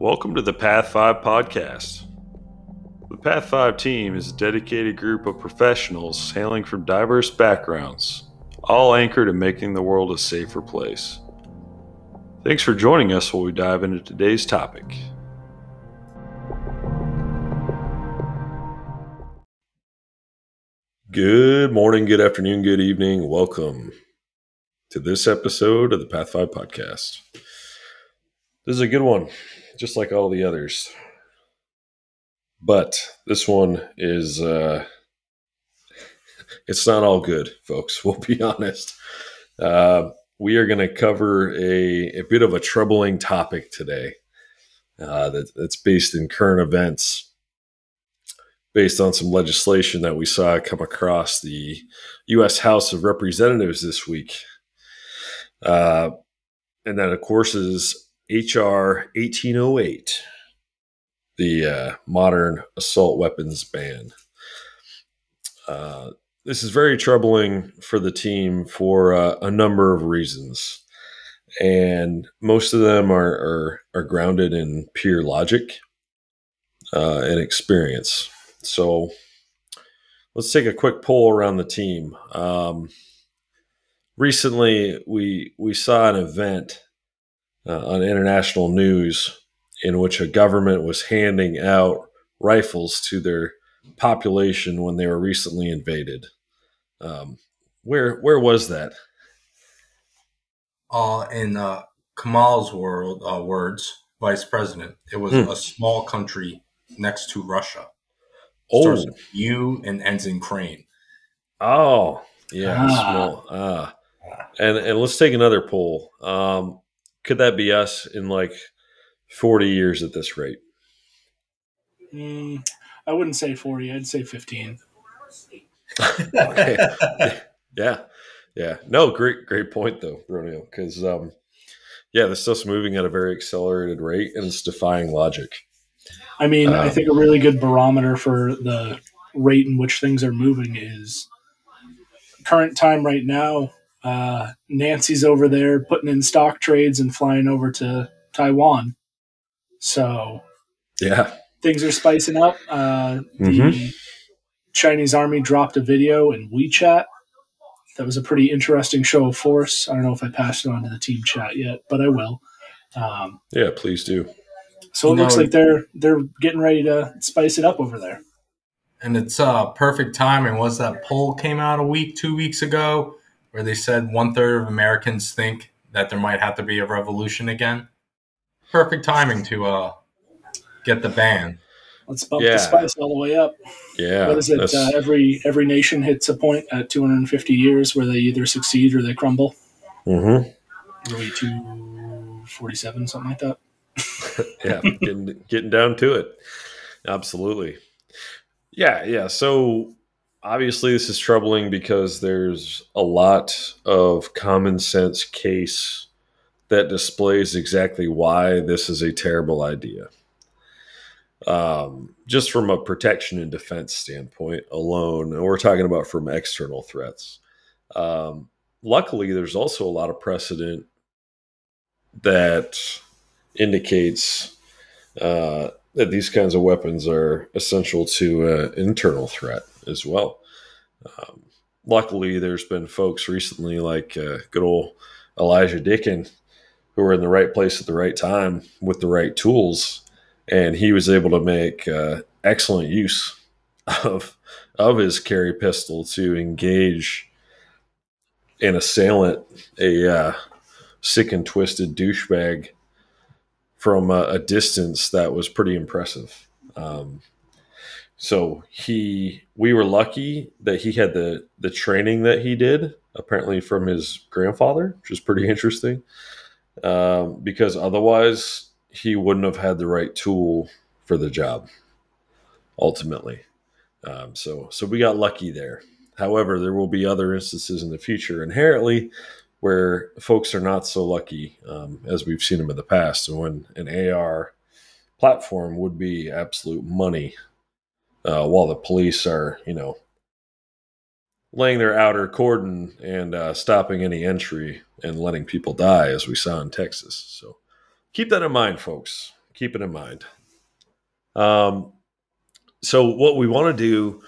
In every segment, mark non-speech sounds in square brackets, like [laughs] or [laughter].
Welcome to the Path 5 podcast. The Path 5 team is a dedicated group of professionals hailing from diverse backgrounds, all anchored in making the world a safer place. Thanks for joining us while we dive into today's topic. Good morning, good afternoon, good evening. Welcome to this episode of the Path 5 podcast. This is a good one, just like all the others. But this one is uh it's not all good, folks. [laughs] We'll be honest. Uh, we are going to cover a, a bit of a troubling topic today uh, that, that's based in current events based on some legislation that we saw come across the U.S. House of Representatives this week. Uh, and that, of course, is H.R. 1808, the uh, modern assault weapons ban. Uh, this is very troubling for the team for uh, a number of reasons. And most of them are, are, are grounded in pure logic uh, and experience. So let's take a quick poll around the team. Um, recently, we we saw an event uh, on international news in which a government was handing out rifles to their population when they were recently invaded. Um, where where was that? Uh, in uh, Kamal's world, uh, words, vice president, it was Hmm. a small country next to Russia. Oh, Starts with U and ends in Crane. oh, yeah, Ah. small. Ah, and and let's take another poll. Um, could that be us in like forty years at this rate? Mm, I wouldn't say 40. I'd say 15. Okay. [laughs] yeah, yeah. No, great, great point though, Bronio. Because um, yeah, this stuff's moving at a very accelerated rate, and it's defying logic. I mean, I Um, think a really good barometer for the rate in which things are moving is current time right now. Uh, Nancy's over there putting in stock trades and flying over to Taiwan. So Yeah. things are spicing up. Uh, the Mhm. Chinese army dropped a video in WeChat. That was a pretty interesting show of force. I don't know if I passed it on to the team chat yet, but I will. Um, Yeah, please do. so it You looks like they're they're getting ready to spice it up over there. And it's uh, perfect timing. Was that poll came out a week, two weeks ago, where they said one third of Americans think that there might have to be a revolution again? Perfect timing to uh, get the ban. Let's bump Yeah. the spice all the way up. Yeah. what is it? Uh, every every nation hits a point at 250 years where they either succeed or they crumble. Mm-hmm. Really, 247, something like that. [laughs] yeah, getting getting down to it. Absolutely. Yeah, yeah. So obviously this is troubling because there's a lot of common sense case that displays exactly why this is a terrible idea. Um, just from a protection and defense standpoint alone, and we're talking about from external threats. Um, luckily, there's also a lot of precedent that indicates uh, that these kinds of weapons are essential to uh, internal threat as well. Um, luckily, there's been folks recently like uh, good old Elijah Dicken who were in the right place at the right time with the right tools, and he was able to make uh, excellent use of of his carry pistol to engage an assailant, a uh, sick and twisted douchebag from a, a distance that was pretty impressive. Um, so he, we were lucky that he had the the training that he did, apparently from his grandfather, which is pretty interesting. Um, because otherwise, he wouldn't have had the right tool for the job. Ultimately, um, so so we got lucky there. However, there will be other instances in the future inherently where folks are not so lucky um, as we've seen them in the past, and when an AR platform would be absolute money, uh, while the police are, you know, laying their outer cordon and uh, stopping any entry and letting people die, as we saw in Texas. So keep that in mind, folks. keep it in mind. Um, so what we want to do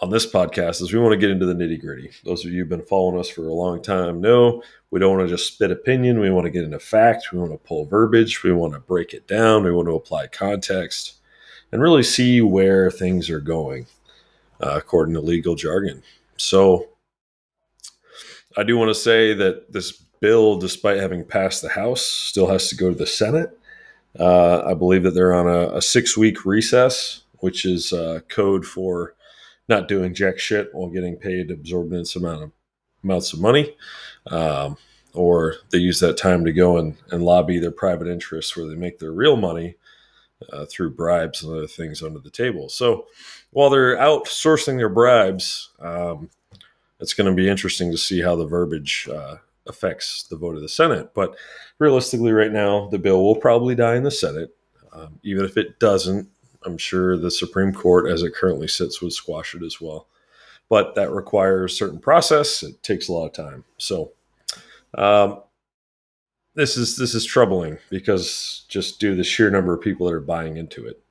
on this podcast is we want to get into the nitty gritty. Those of you who've been following us for a long time know we don't want to just spit opinion. We want to get into facts. We want to pull verbiage. We want to break it down. We want to apply context and really see where things are going uh, according to legal jargon. So I do want to say that this bill, despite having passed the House, still has to go to the Senate. Uh, I believe that they're on a, a six week recess, which is uh, code for not doing jack shit while getting paid absorbent amount of amounts of money. Um, or they use that time to go and, and lobby their private interests where they make their real money uh, through bribes and other things under the table. So while they're outsourcing their bribes, um, it's going to be interesting to see how the verbiage uh, affects the vote of the Senate. But realistically, right now, the bill will probably die in the Senate. Um, even if it doesn't, I'm sure the Supreme Court, as it currently sits, would squash it as well. But that requires certain process. It takes a lot of time. So um, this is this is troubling because just due to the sheer number of people that are buying into it,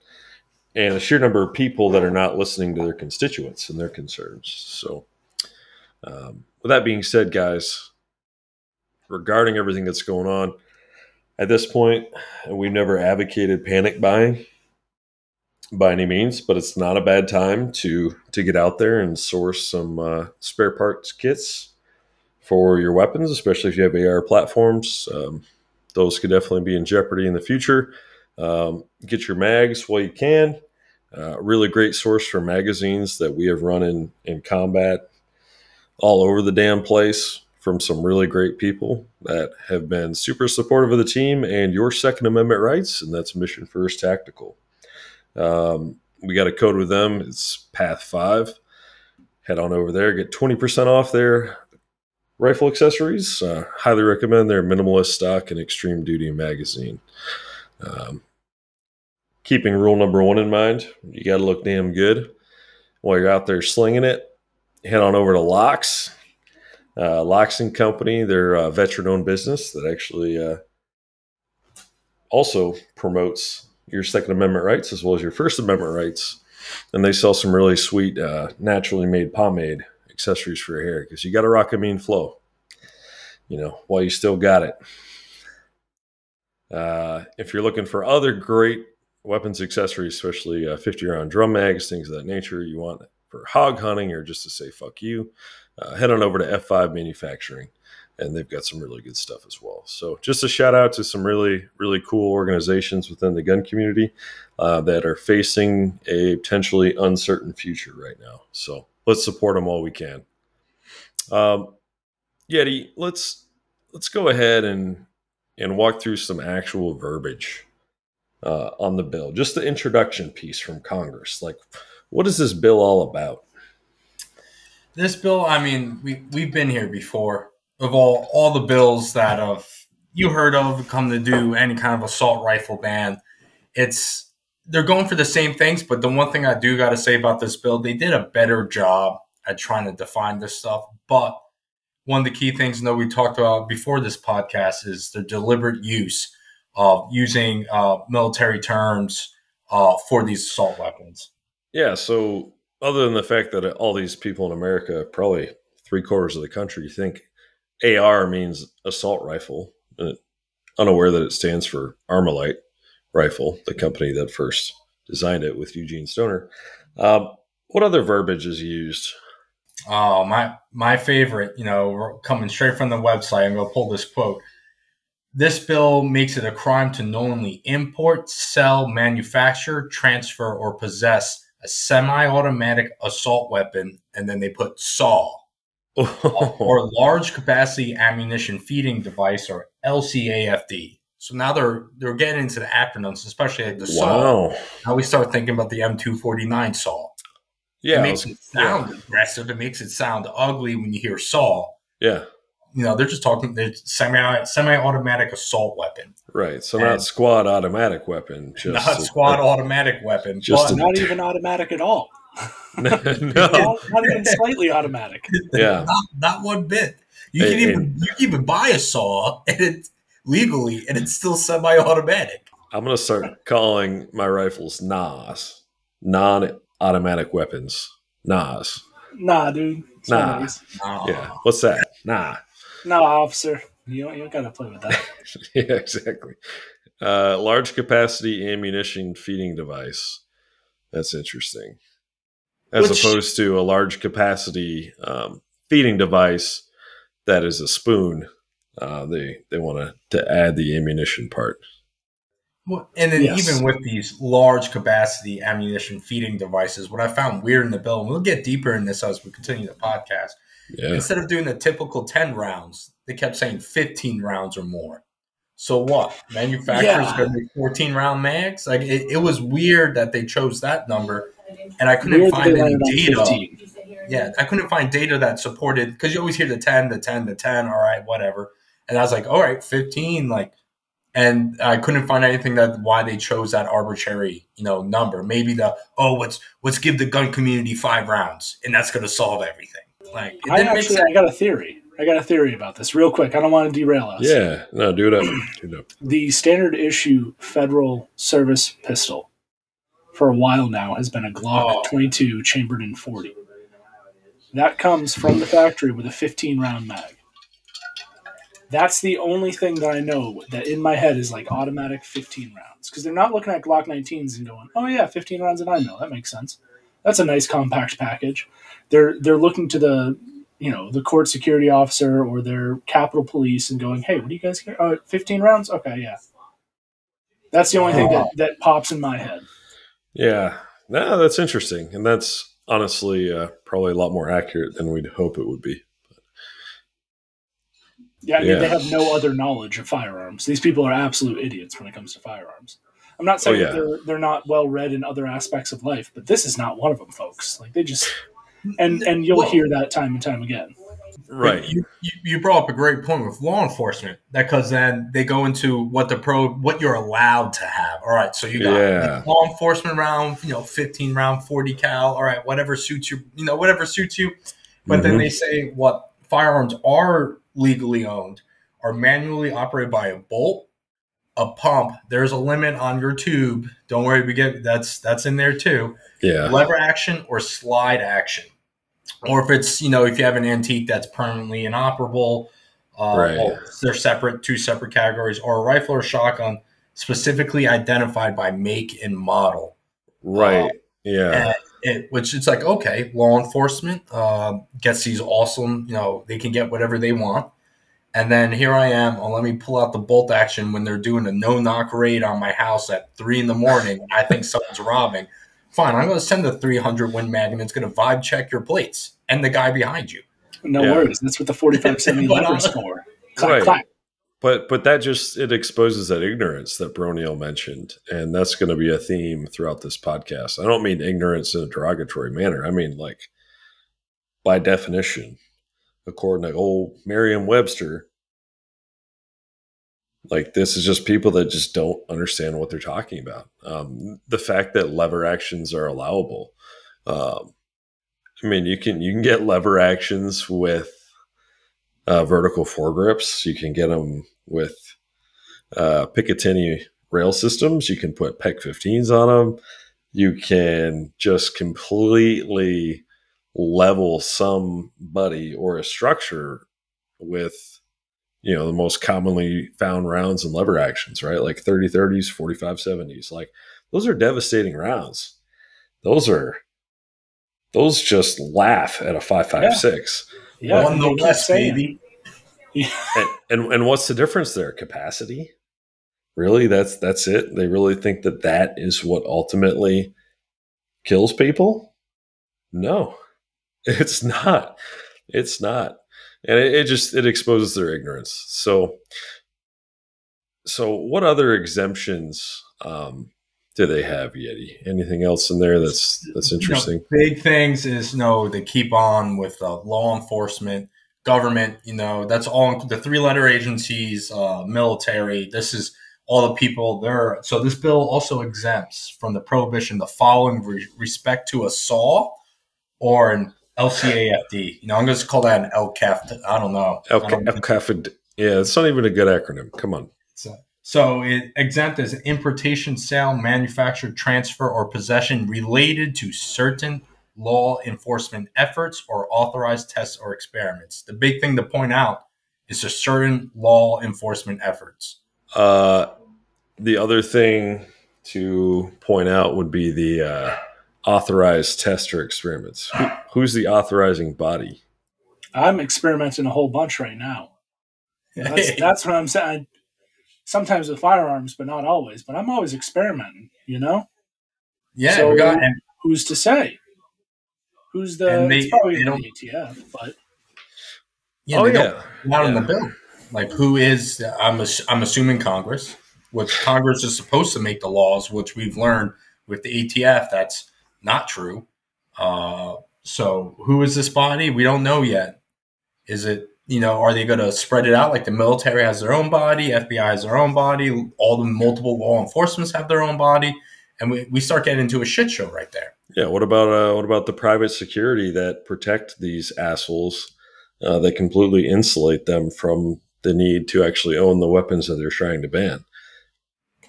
and the sheer number of people that are not listening to their constituents and their concerns. So, um, with that being said, guys, regarding everything that's going on at this point, we've never advocated panic buying by any means, but it's not a bad time to to get out there and source some uh, spare parts kits for your weapons, especially if you have AR platforms. Um, those could definitely be in jeopardy in the future. Um, get your mags while you can. Uh, really great source for magazines that we have run in in combat all over the damn place from some really great people that have been super supportive of the team and your Second Amendment rights, and that's Mission First Tactical. Um, we got a code with them. It's Path Five. Head on over there, get twenty percent off their rifle accessories. Uh, highly recommend their minimalist stock and extreme duty magazine. Um, keeping rule number one in mind, you got to look damn good while you're out there slinging it. Head on over to Locks, uh, Locks and Company. They're a veteran-owned business that actually uh, also promotes your Second Amendment rights as well as your First Amendment rights. And they sell some really sweet, uh, naturally made pomade accessories for your hair because you got to rock a mean flow, you know, while you still got it. Uh, if you're looking for other great weapons accessories, especially uh, 50 round drum mags, things of that nature, you want for hog hunting or just to say fuck you, uh, head on over to F5 Manufacturing and they've got some really good stuff as well. So, just a shout out to some really, really cool organizations within the gun community uh, that are facing a potentially uncertain future right now. So, let's support them all we can. Um, Yeti, let's let's go ahead and and walk through some actual verbiage uh, on the bill. Just the introduction piece from Congress. Like, what is this bill all about? This bill, I mean, we we've been here before of all all the bills that have you heard of come to do any kind of assault rifle ban. It's they're going for the same things, but the one thing I do got to say about this build, they did a better job at trying to define this stuff. But one of the key things know we talked about before this podcast is the deliberate use of using uh, military terms uh, for these assault weapons. Yeah. So, other than the fact that all these people in America, probably three quarters of the country, think AR means assault rifle, unaware that it stands for Armalite Rifle, the company that first designed it with Eugene Stoner. Um, what other verbiage is used? Oh, my my favorite, you know, coming straight from the website. I'm going to pull this quote. This bill makes it a crime to knowingly import, sell, manufacture, transfer, or possess a semi-automatic assault weapon, and then they put SAW [laughs] or large capacity ammunition feeding device or LCAFD. So now they're they're getting into the acronyms, especially like the wow. SAW. Now we start thinking about the M249 SAW. Yeah, it makes it sound yeah. aggressive. It makes it sound ugly when you hear SAW. Yeah, you know they're just talking they're semi semi automatic assault weapon. Right. So and not squad automatic weapon. [laughs] Just not a, squad a, automatic weapon. Just not even automatic at all. [laughs] [laughs] no, not, not, even slightly automatic. Yeah, not, not one bit. You can even you can even buy a saw and it legally, and it's still semi-automatic. I'm gonna start calling my rifles NAS, non-automatic weapons. NAS. Nah, dude. It's one of Nah. Oh. Yeah. What's that? Nah. Nah, officer. You don't, you don't gotta play with that. [laughs] yeah, exactly. Uh, large capacity ammunition feeding device. That's interesting. As Which- opposed to a large capacity um, feeding device that is a spoon. Uh, they they want to to add the ammunition part. Well, and then Yes. even with these large capacity ammunition feeding devices, what I found weird in the bill, and we'll get deeper in this as we continue the podcast. Yeah, Instead of doing the typical 10 rounds, they kept saying 15 rounds or more. So what? Manufacturers Yeah. going to be 14 round mags? Like it, it was weird that they chose that number, and I couldn't Weird find any data. 15. Yeah, I couldn't find data that supported because you always hear the 10, the 10, the 10, all right, whatever. And I was like, all right, 15, like, and I couldn't find anything that why they chose that arbitrary, you know, number. Maybe the oh, let's let's give the gun community five rounds, and that's going to solve everything. Like, it I didn't make actually, sense. I got a theory. I got a theory about this, real quick. I don't want to derail us. yeah. No, do it up. [clears throat] Do it up. The standard issue federal service pistol for a while now has been a Glock Oh. 22 chambered in 40. That comes from the factory with a 15 round mag. That's the only thing that I know that in my head is like automatic 15 rounds because they're not looking at Glock 19s and going, "Oh yeah, 15 rounds of 9 mil. That makes sense. That's a nice compact package." They're they're looking to the you know the court security officer or their Capitol Police and going, "Hey, what do you guys care? Oh, 15 rounds? Okay, yeah." That's the only thing that, that pops in my head. Yeah, no, that's interesting, and that's honestly uh, probably a lot more accurate than we'd hope it would be. Yeah, I mean, Yeah. they have no other knowledge of firearms. These people are absolute idiots when it comes to firearms. I'm not saying Oh, yeah. that they're they're not well read in other aspects of life, but this is not one of them, folks. Like they just and and you'll Well- hear that time and time again. Right. You, you, you brought up a great point with law enforcement that because then they go into what the pro what you're allowed to have. All right, so you got Yeah. law enforcement round, you know, 15 round, 40 cal. All right, whatever suits you, you know, whatever suits you. But then Mhm. they say what firearms are legally owned are manually operated by a bolt, a pump. There's a limit on your tube. Don't worry, we get that's that's in there too Yeah. lever action or slide action. Or if it's, you know, if you have an antique that's permanently inoperable, uh, Right. they're separate, two separate categories, or a rifle or shotgun specifically identified by make and model. Right. Yeah. It, which it's like, okay, law enforcement uh, gets these awesome, you know, they can get whatever they want. And then here I am, oh, let me pull out the bolt action when they're doing a no knock raid on my house at three in the morning. I think someone's robbing. Fine, I'm going to send the 300 Win Mag and it's going to vibe check your plates and the guy behind you. No Yeah. worries. That's what the 4570 [laughs] But, uh, levers for. Clack, Right. clack. But but that just it exposes that ignorance that Bronio mentioned, and that's going to be a theme throughout this podcast. I don't mean ignorance in a derogatory manner. I mean like by definition, according to old Merriam-Webster, like this is just people that just don't understand what they're talking about. Um, the fact that lever actions are allowable. Um, I mean, you can you can get lever actions with uh, vertical foregrips. You can get them with uh, Picatinny rail systems. You can put PEQ 15s on them. You can just completely level somebody or a structure with, you know, the most commonly found rounds and lever actions, right? Like 30 30s, 45 70s. Like those are devastating rounds. Those are, those just laugh at a 556. Yeah, One they no keep less, saying- baby. [laughs] and, and and what's the difference there? Capacity? Really? That's that's it? They really think that that is what ultimately kills people? No, [laughs] it's not. It's not, and it, it just it exposes their ignorance. So, so what other exemptions um, do they have, Yeti? Anything else in there that's that's You know, interesting? big things is you know they keep on with uh, law enforcement, government. You know that's all the three letter agencies, uh, military. This is all the people there. So this bill also exempts from the prohibition the following re- respect to a saw or an LCAFD. You know I'm going to call that an LCAF. I don't know. LCAFD. Yeah, it's not even a good acronym. Come on. A So it exempt as importation, sale, manufacture, transfer, or possession related to certain law enforcement efforts or authorized tests or experiments. The big thing to point out is a certain law enforcement efforts. Uh, the other thing to point out would be the uh, authorized test or experiments. Who, who's the authorizing body? I'm experimenting a whole bunch right now. That's, [laughs] that's what I'm saying. Sometimes with firearms, but not always. But I'm always experimenting. You know. yeah, So- we got and Who's to say? Who's the? And they- it's probably they don't- ATF, but yeah, oh they don't yeah, not in the bill. Like who is? I'm I'm assuming Congress, which Congress is supposed to make the laws, which we've learned with the ATF that's not true. Uh, so who is this body? We don't know yet. Is it you know? Are they going to spread it out like the military has their own body, FBI has their own body, all the multiple law enforcements have their own body, and we, we start getting into a shit show right there. Yeah. What about uh, what about the private security that protect these assholes? Uh, that completely insulate them from the need to actually own the weapons that they're trying to ban.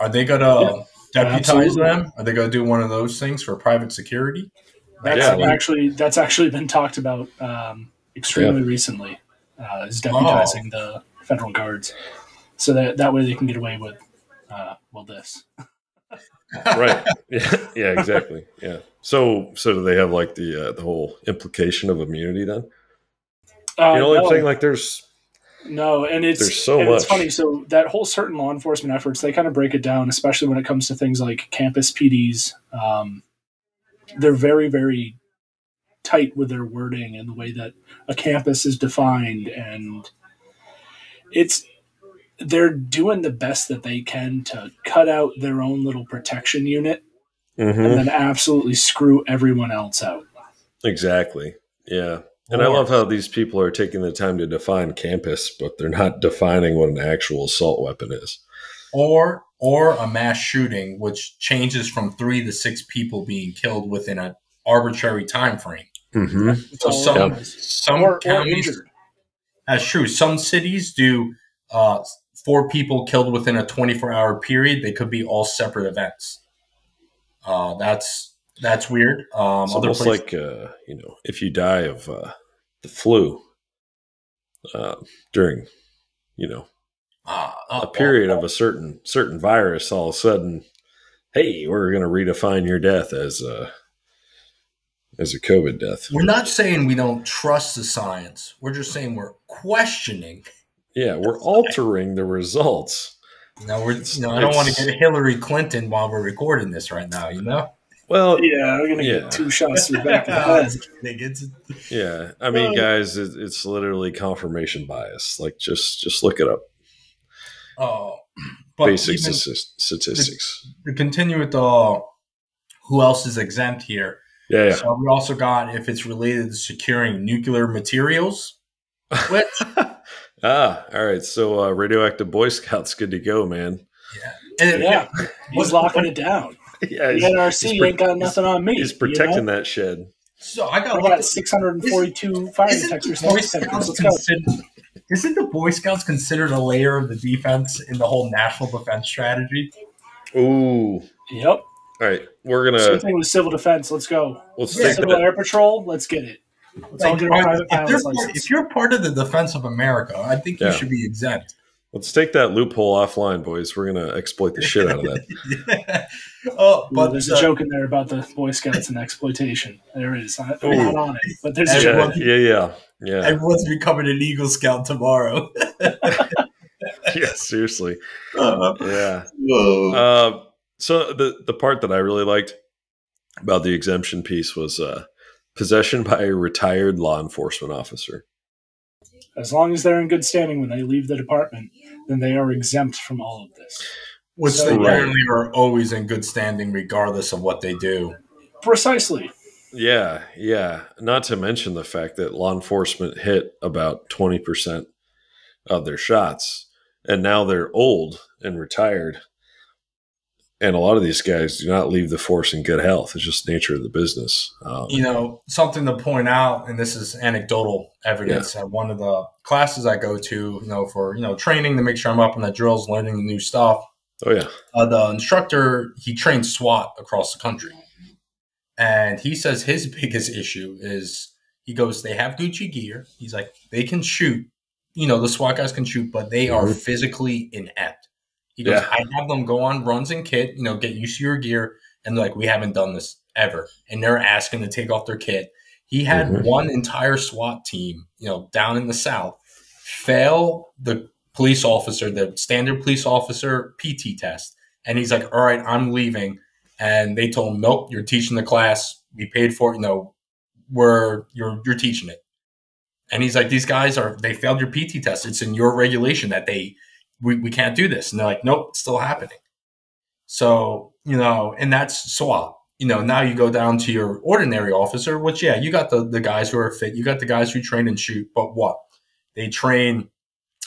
Are they going to Yeah, deputize absolutely. them? Are they going to do one of those things for private security? that's Yeah, like- actually that's actually been talked about um, extremely recently. Uh, is deputizing the federal guards, so that that way they can get away with uh, well this. [laughs] right. [laughs] Yeah yeah exactly. Yeah. So so do they have like the uh, the whole implication of immunity then? Uh, you know no, i'm saying? Like there's No, and it's There's so and It's funny. So that whole certain law enforcement efforts, they kind of break it down, especially when it comes to things like campus PDs. Um, they're very, very tight with their wording and the way that a campus is defined, and it's they're doing the best that they can to cut out their own little protection unit Mhm, and then absolutely screw everyone else out. exactly yeah and i love how these people are taking the time to define campus but they're not [laughs] defining what an actual assault weapon is or or a mass shooting which changes from three to six people being killed within an arbitrary time frame mm-hmm. so some it is. some Or, or counties injured. that's true some cities do uh, four people killed within a 24 hour period they could be all separate events. Uh, that's that's weird. Um, it's almost places, like uh, you know if you die of uh, the flu uh, during you know uh, uh, a period of a certain certain virus all of a sudden hey we're going to redefine your death as a as a covid death. We're not saying we don't trust the science. We're just saying we're questioning yeah we're altering the results No, we're. It's- You I don't want to get Hillary Clinton while we're recording this right now. You know. well Yeah, we're gonna Yeah. get two shots to the back of the I [laughs] head. was kidding. It's- yeah i mean Well- guys it, it's literally confirmation bias like just just look it up Oh, but basic even st- statistics to continue with the who else is exempt here. yeah yeah So we also got if it's related to securing nuclear materials. [laughs] Which ah all right so uh, radioactive boy scouts good to go man and Yeah, he's locking it down. [laughs] yeah The NRC he's pro- ain't got nothing on me. he's you protecting know? that shed So I got I looked got 642 fire Isn't detectors. the Boy next to me. Scouts considered? Isn't the Boy Scouts considered a layer of the defense in the whole national defense strategy? ooh Yep. all right we're gonna Same thing with civil defense. Let's go. let's Yeah, take Civil that Air Patrol. Let's get it. Let's all get our private if, you're part, if you're part of the defense of America, I think you Yeah. should be exempt. let's take that loophole offline boys we're gonna exploit the shit out of that [laughs] oh, Ooh, but there's uh, a joke in there about the Boy Scouts and exploitation. There is. I, I'm Ooh. not on it, but there's a Yeah, joke. yeah yeah yeah yeah everyone's becoming an Eagle Scout tomorrow. [laughs] yeah seriously Uh, yeah whoa. Uh, so the the part that I really liked about the exemption piece was uh, possession by a retired law enforcement officer. As long as they're in good standing when they leave the department, then they are exempt from all of this. Which So- they Right. apparently are always in good standing, regardless of what they do. Precisely. Yeah, yeah. Not to mention the fact that law enforcement hit about twenty percent of their shots, and now they're old and retired, and a lot of these guys do not leave the force in good health. It's just nature of the business. Um, you know, something to point out, and this is anecdotal evidence. Yeah. At one of the classes I go to, you know, for you know training to make sure I'm up on the drills, learning the new stuff. Oh yeah. Uh, the instructor he trains SWAT across the country, and he says his [laughs] biggest issue is he goes they have Gucci gear. He's like they can shoot, you know, the SWAT guys can shoot, but they mm-hmm. are physically inept. He goes, yeah. I have them go on runs and kit, you know, get used to your gear, and like we haven't done this ever, and they're asking to take off their kit. He had mm-hmm. one entire SWAT team, you know, down in the south, fail the police officer, the standard police officer PT test. And he's like, all right, I'm leaving. And they told him, nope, you're teaching the class. We paid for it. You know, we're, you're, you're teaching it. And he's like, these guys are, they failed your PT test. It's in your regulation that they, we, we can't do this. And they're like, nope, it's still happening. So, you know, and that's SWAT. You know, now you go down to your ordinary officer, which, yeah, you got the, the guys who are fit. You got the guys who train and shoot. But what? They train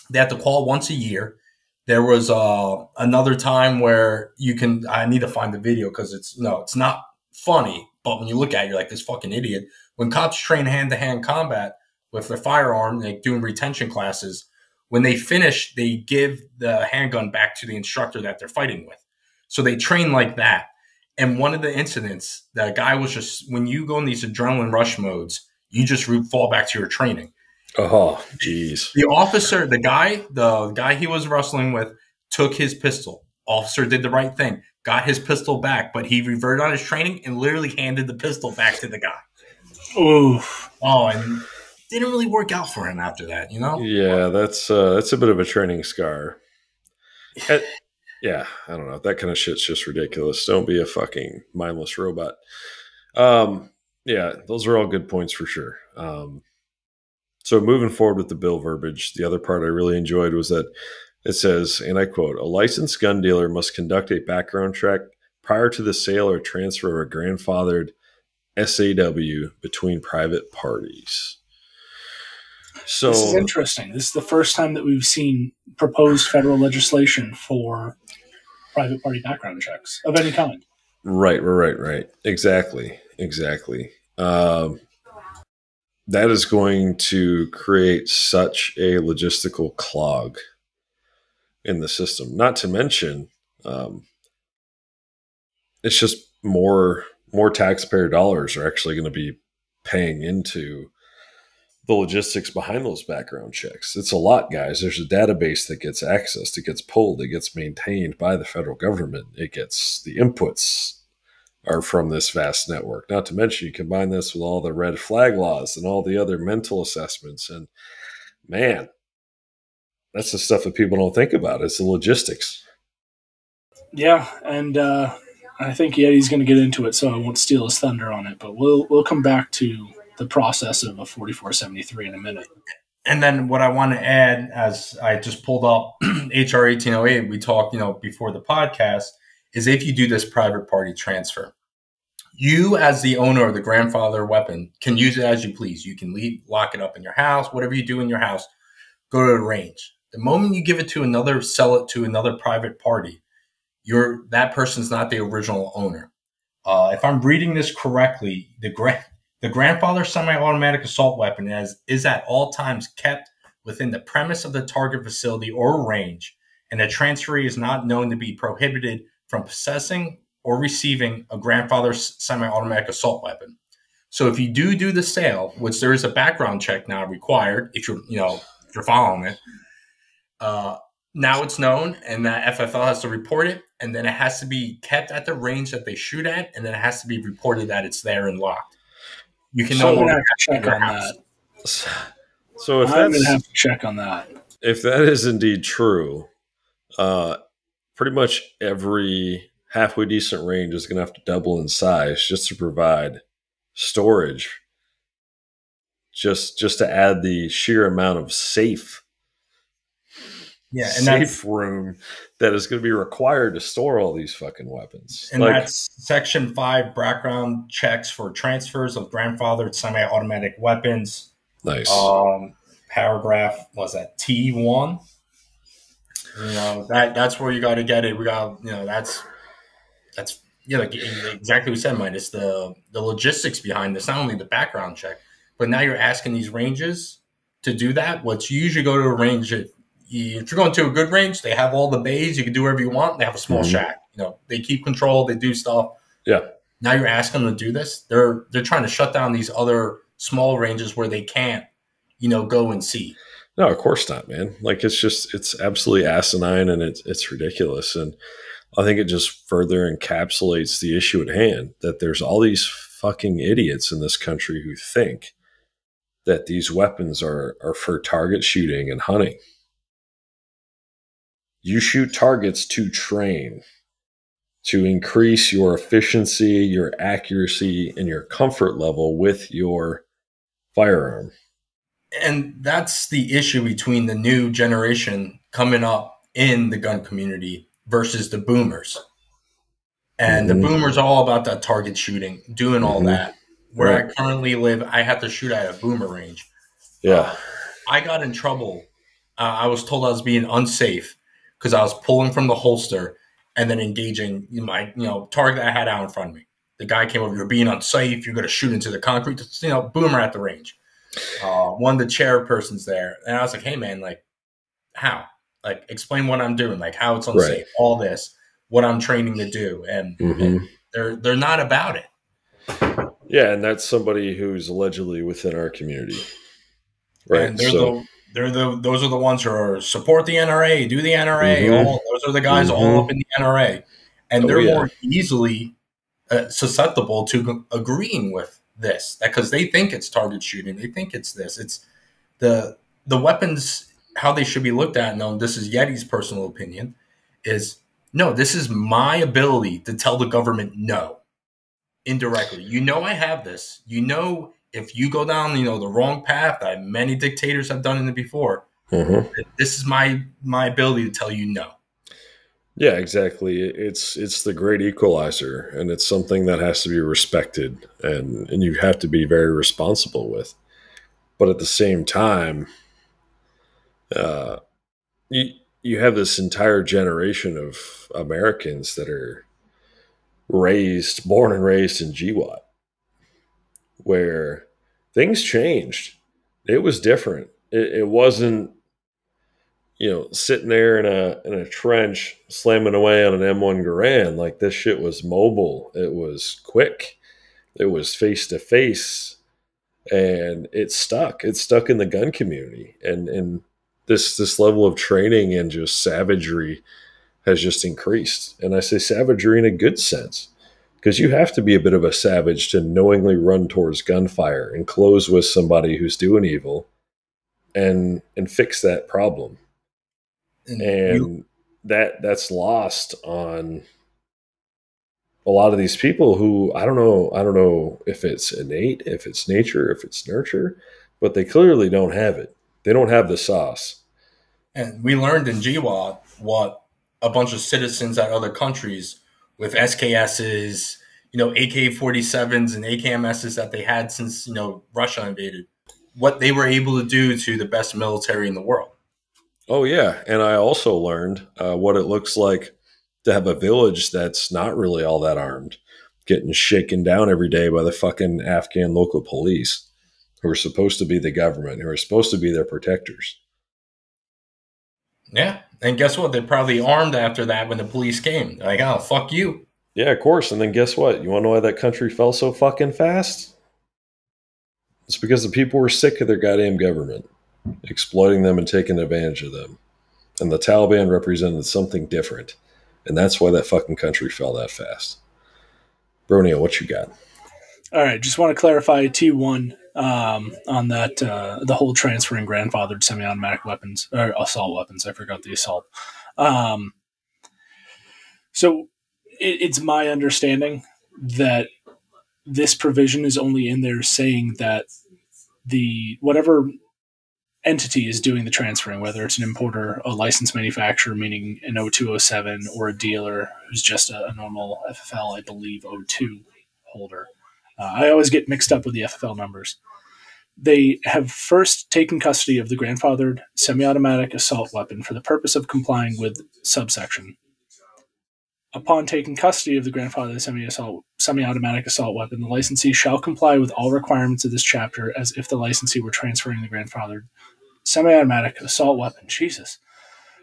they have to call once a year. There was uh, another time where you can. I need to find the video because it's no, it's not funny. But when you look at it, you're like this fucking idiot. When cops train hand to hand combat with their firearm, like doing retention classes, when they finish, they give the handgun back to the instructor that they're fighting with. So they train like that. And one of the incidents, the guy was just when you go in these adrenaline rush modes, you just fall back to your training. Oh, jeez. The officer, the guy, the guy he was wrestling with, took his pistol. Officer did the right thing, got his pistol back, but he reverted on his training and literally handed the pistol back to the guy. Oof. Oh, and didn't really work out for him after that, you know? Yeah, that's uh, that's a bit of a training scar. And, yeah, I don't know. That kind of shit's just ridiculous. Don't be a fucking mindless robot. Um, yeah, those are all good points for sure. Um, so moving forward with the bill verbiage, the other part I really enjoyed was that it says, and I quote, a licensed gun dealer must conduct a background check prior to the sale or transfer of a grandfathered SAW between private parties. So this is interesting. This is the first time that we've seen proposed federal legislation for private party background checks of any kind. Right, right, right, right. Exactly, exactly. Um, that is going to create such a logistical clog in the system. Not to mention, um, it's just more more taxpayer dollars are actually going to be paying into the logistics behind those background checks. It's a lot, guys. There's a database that gets accessed, it gets pulled, it gets maintained by the federal government, it gets the inputs are from this vast network. Not to mention, you combine this with all the red flag laws and all the other mental assessments. And man, that's the stuff that people don't think about. It's the logistics. Yeah, and uh, I think Yeti's going to get into it, so I won't steal his thunder on it. But we'll we'll come back to the process of a 4473 in a minute. And then what I want to add, as I just pulled up [clears throat] HR 1808, we talked, you know, before the podcast, is if you do this private party transfer, you as the owner of the grandfather weapon can use it as you please. You can leave, lock it up in your house, whatever you do in your house, go to the range. The moment you give it to another, sell it to another private party, you're that person's not the original owner. Uh, if I'm reading this correctly, the grand the grandfather semi-automatic assault weapon is, is at all times kept within the premise of the target facility or range, and the transferee is not known to be prohibited from possessing or receiving a grandfather's semi-automatic assault weapon. So if you do do the sale, which there is a background check now required, if you're you know if you're following it, uh, now it's known, and that FFL has to report it, and then it has to be kept at the range that they shoot at, and then it has to be reported that it's there and locked. You can so no longer check on that. So if I'm gonna have to check on that. If that is indeed true, uh, pretty much every halfway decent range is going to have to double in size just to provide storage just just to add the sheer amount of safe yeah and safe room that is going to be required to store all these fucking weapons and like, that's section 5 background checks for transfers of grandfathered semi-automatic weapons nice um paragraph was that t1 you know that that's where you got to get it we got you know that's that's yeah, like exactly what you said, Mike. It's the the logistics behind this, not only the background check, but now you're asking these ranges to do that. What's you usually go to a range if you're going to a good range, they have all the bays, you can do whatever you want. They have a small mm-hmm. shack. You know, they keep control, they do stuff. Yeah. Now you're asking them to do this. They're they're trying to shut down these other small ranges where they can't, you know, go and see. No, of course not, man. Like it's just it's absolutely asinine and it's it's ridiculous. And I think it just further encapsulates the issue at hand that there's all these fucking idiots in this country who think that these weapons are, are for target shooting and hunting. You shoot targets to train, to increase your efficiency, your accuracy, and your comfort level with your firearm. And that's the issue between the new generation coming up in the gun community versus the boomers. And mm-hmm. the boomers are all about that target shooting, doing all mm-hmm. that. Where right. I currently live, I have to shoot at a boomer range. Yeah. Uh, I got in trouble. Uh, I was told I was being unsafe because I was pulling from the holster and then engaging my you know target I had out in front of me. The guy came over. You're being unsafe. You're going to shoot into the concrete. You know, boomer at the range. Uh, one of the chair persons there, and I was like, "Hey, man, like, how? like explain what I'm doing, like how it's unsafe, right. all this, what I'm training to do, and, mm-hmm. and, they're they're not about it. Yeah, and that's somebody who's allegedly within our community, right? And they're so. the they're the those are the ones who are support the NRA, do the NRA. Mm-hmm. All, those are the guys mm-hmm. all up in the NRA, and oh, they're yeah. more easily uh, susceptible to agreeing with this because they think it's target shooting. They think it's this. It's the the weapons how they should be looked at, no, this is Yeti's personal opinion, is no, this is my ability to tell the government no indirectly. You know, I have this. You know, if you go down, you know, the wrong path, that many dictators have done it before. Mm-hmm. This is my my ability to tell you no. Yeah, exactly. It's it's the great equalizer, and it's something that has to be respected, and and you have to be very responsible with. But at the same time, uh, you you have this entire generation of Americans that are raised, born and raised in GWOT, where things changed. It was different. It, it wasn't, you know, sitting there in a in a trench slamming away on an M1 Garand. Like this shit was mobile. It was quick. It was face to face, and it stuck. It stuck in the gun community, and and this this level of training and just savagery has just increased. And I say savagery in a good sense because you have to be a bit of a savage to knowingly run towards gunfire and close with somebody who's doing evil and and fix that problem. And, and that that's lost on a lot of these people who I don't know I don't know if it's innate, if it's nature, if it's nurture, but they clearly don't have it. They don't have the sauce. And we learned in GWOT what a bunch of citizens at other countries with SKSs, you know, AK 47s and AKMSs that they had since, you know, Russia invaded, what they were able to do to the best military in the world. Oh, yeah. And I also learned uh, what it looks like to have a village that's not really all that armed, getting shaken down every day by the fucking Afghan local police who are supposed to be the government, who are supposed to be their protectors. Yeah. And guess what? They're probably armed after that when the police came. They're like, oh, fuck you. Yeah, of course. And then guess what? You want to know why that country fell so fucking fast? It's because the people were sick of their goddamn government, exploiting them and taking advantage of them. And the Taliban represented something different. And that's why that fucking country fell that fast. Bronio, what you got? All right, just want to clarify T1 um, on that uh, the whole transferring grandfathered semi-automatic weapons or assault weapons. I forgot the assault. Um, so it, it's my understanding that this provision is only in there saying that the whatever entity is doing the transferring, whether it's an importer, a licensed manufacturer, meaning an 0207, or a dealer who's just a, a normal FFL, I believe, 02 holder. Uh, I always get mixed up with the FFL numbers they have first taken custody of the grandfathered semi automatic assault weapon for the purpose of complying with subsection. Upon taking custody of the grandfathered semi-assault, semi-automatic assault weapon, the licensee shall comply with all requirements of this chapter as if the licensee were transferring the grandfathered semi-automatic assault weapon. Jesus.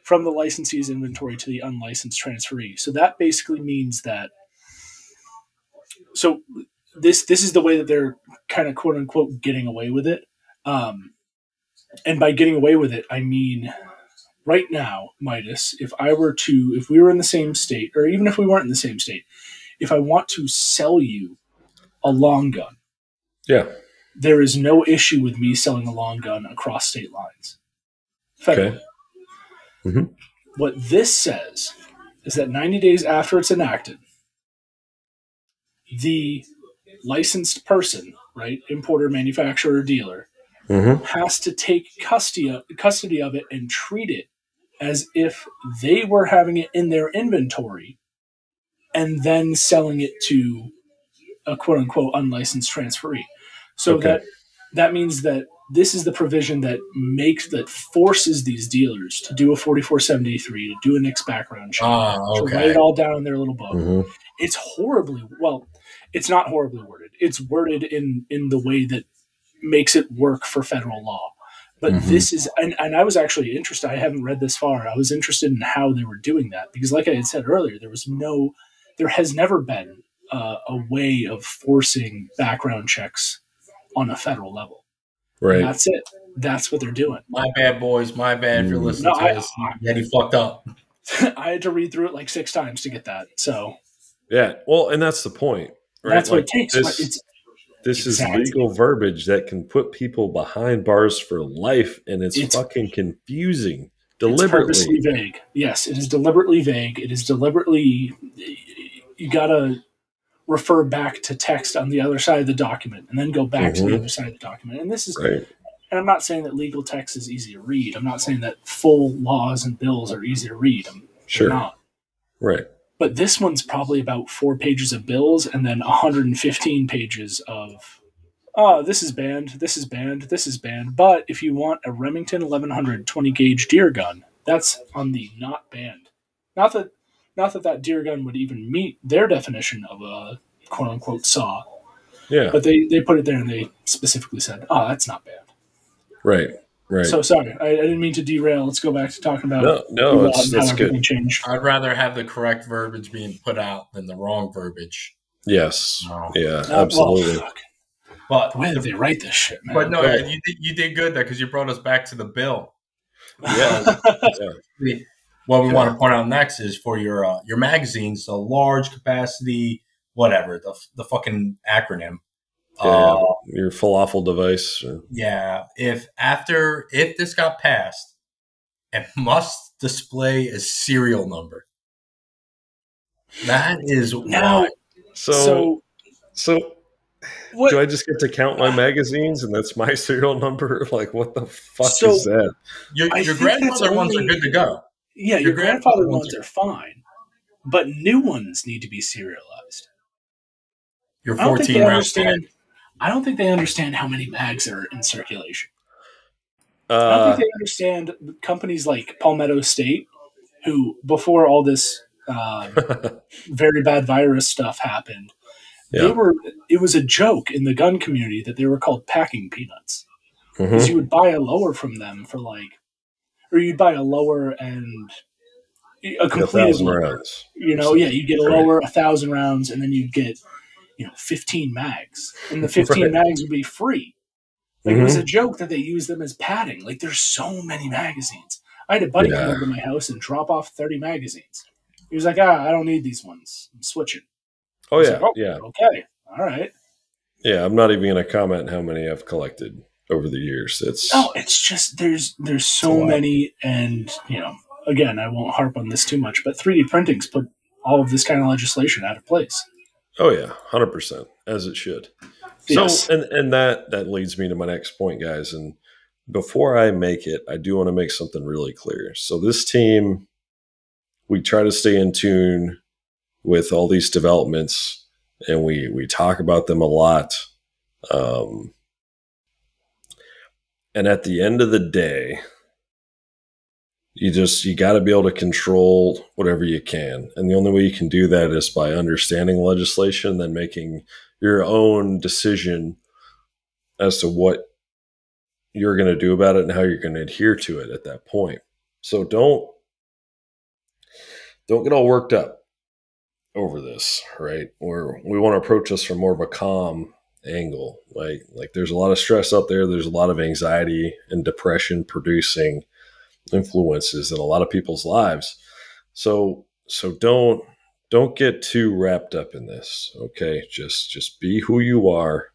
From the licensee's inventory to the unlicensed transferee. So that basically means that. So this this is the way that they're kind of quote unquote getting away with it. Um, and by getting away with it, I mean right now, Midas, if I were to, if we were in the same state, or even if we weren't in the same state, if I want to sell you a long gun, Yeah. there is no issue with me selling a long gun across state lines. Federally. Okay. Mhm. What this says is that 90 days after it's enacted, the licensed person, right, importer, manufacturer, dealer, Mm-hmm. has to take custody of, custody of it and treat it as if they were having it in their inventory and then selling it to a quote unquote unlicensed transferee. So Okay. that that means that this is the provision that makes that forces these dealers to do a 4473 to do a NICS background check Ah, to write it all down in their little book. Mm-hmm. it's horribly well it's not horribly worded. It's worded in in the way that makes it work for federal law. But Mhm. this is and, and i was actually interested i haven't read this far i was interested in how they were doing that. Because like i had said earlier there was no there has never been uh, a way of forcing background checks on a federal level Right. that's it that's what they're doing My bad, boys. My bad. If you're Mm. listening No, to I- this, Eddie fucked up. [laughs] i had to read through it like six times to get that so Yeah. Well, and that's the point. Right? that's what it takes This, it's this Exactly. is legal verbiage that can put people behind bars for life, and it's, It's- fucking confusing. It's purposely Deliberately. vague. Yes, it is deliberately vague. It is deliberately. You gotta refer back to text on the other side of the document, and then go back to Mhm. the other side of the document. And this is. Right. And I'm not saying that legal text is easy to read. I'm not saying that full laws and bills are easy to read. I'm Sure. not. Right. But this one's probably about four pages of bills and then 115 pages of. Oh, this is banned. This is banned. This is banned. But if you want a Remington 1100 20 gauge deer gun, that's on the not banned. Not that, not that that deer gun would even meet their definition of a quote unquote saw, Yeah. but they they put it there and they specifically said, "Oh, that's not bad. right. Right. So sorry, I, I didn't mean to derail. Let's go back to talking about no, no, law that's, that's good. changed. I'd rather have the correct verbiage being put out than the wrong verbiage. Yes. No. Yeah, Uh, absolutely. fuck, But the way that they write this shit, man. but no, Well- you did, you did good there because you brought us back to the bill. Yeah. [laughs] The- What we Yeah. want to point out next is for your uh, your magazines, the large capacity, whatever the the fucking acronym. Yeah. Uh, Your falafel device. or- yeah. If after if this got passed, it must display a serial number. That is Now- why. So, so so what? do I just get to count my magazines and that's my [laughs] serial number? Like, what the fuck So- is that? Your, I your think that's grandmother ones are good to go. Yeah, your your grandfather ones ones are fine, but new ones need to be serialized. Your I don't think 14 they round understand. I don't think they understand how many mags are in circulation. I don't Uh, think they understand companies like Palmetto State, who before all this uh, [laughs] very bad virus stuff happened, they were. It was a joke in the gun community that they were called packing peanuts. Because you would buy a lower from them for like, or you'd buy a lower and a a completed thousand lower. rounds. You know, yeah, you get a lower, a thousand rounds, and then you'd get, you know, fifteen mags, and the fifteen Right. mags would be free. Like it was a joke that they use them as padding. Like there's so many magazines. I had a buddy come over to my house and drop off thirty magazines. He was like, "Ah, I don't need these ones. I'm switching." Oh yeah, like, "Oh, yeah, Okay, all right. yeah. I'm not even going to comment how many I've collected over the years. It's oh, it's just there's there's so many, and you know, again, I won't harp on this too much, but 3D printing's put all of this kind of legislation out of place. oh yeah, hundred percent as it should. Yes. So and and that that leads me to my next point, guys. And before I make it, I do want to make something really clear. So this team, we try to stay in tune with all these developments, and we we talk about them a lot. Um, and at the end of the day, you just you got to be able to control whatever you can. And the only way you can do that is by understanding legislation then making your own decision as to what you're going to do about it and how you're going to adhere to it at that point. So don't don't get all worked up over this right? Or we want to approach this from more of a calm angle like like there's a lot of stress out there there's a lot of anxiety and depression producing influences in a lot of people's lives. So so don't don't get too wrapped up in this. Okay, just just be who you are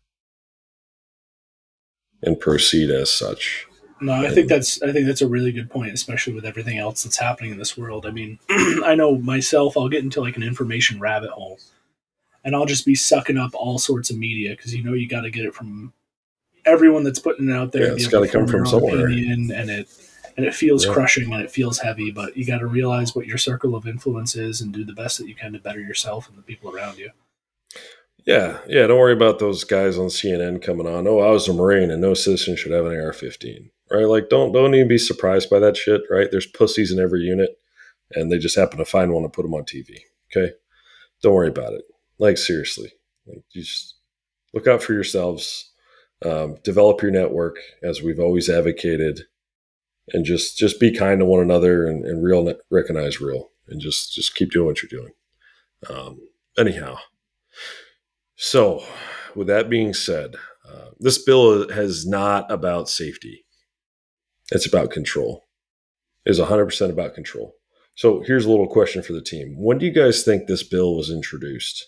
and proceed as such. No, I think that's I think that's a really good point, especially with everything else that's happening in this world. I mean, [clears throat] I know myself, I'll get into like an information rabbit hole, and I'll just be sucking up all sorts of media because you know you got to get it from everyone that's putting it out there. Yeah, it's got to come from somewhere, opinion, and it and it feels yeah. crushing and it feels heavy but you got to realize what your circle of influence is and do the best that you can to better yourself and the people around you. Yeah yeah don't worry about those guys on cnn coming on. Oh i was a marine and no citizen should have an ar-15 right? Like don't don't even be surprised by that shit right? There's pussies in every unit and they just happen to find one and put them on tv okay? Don't worry about it like seriously. Like just look out for yourselves um, develop your network as we've always advocated and just just be kind to one another and, and real recognize real and just just keep doing what you're doing. Um, anyhow. So with that being said uh, this bill is not about safety. It's about control. Is 100% about control. So here's a little question for the team. When do you guys think this bill was introduced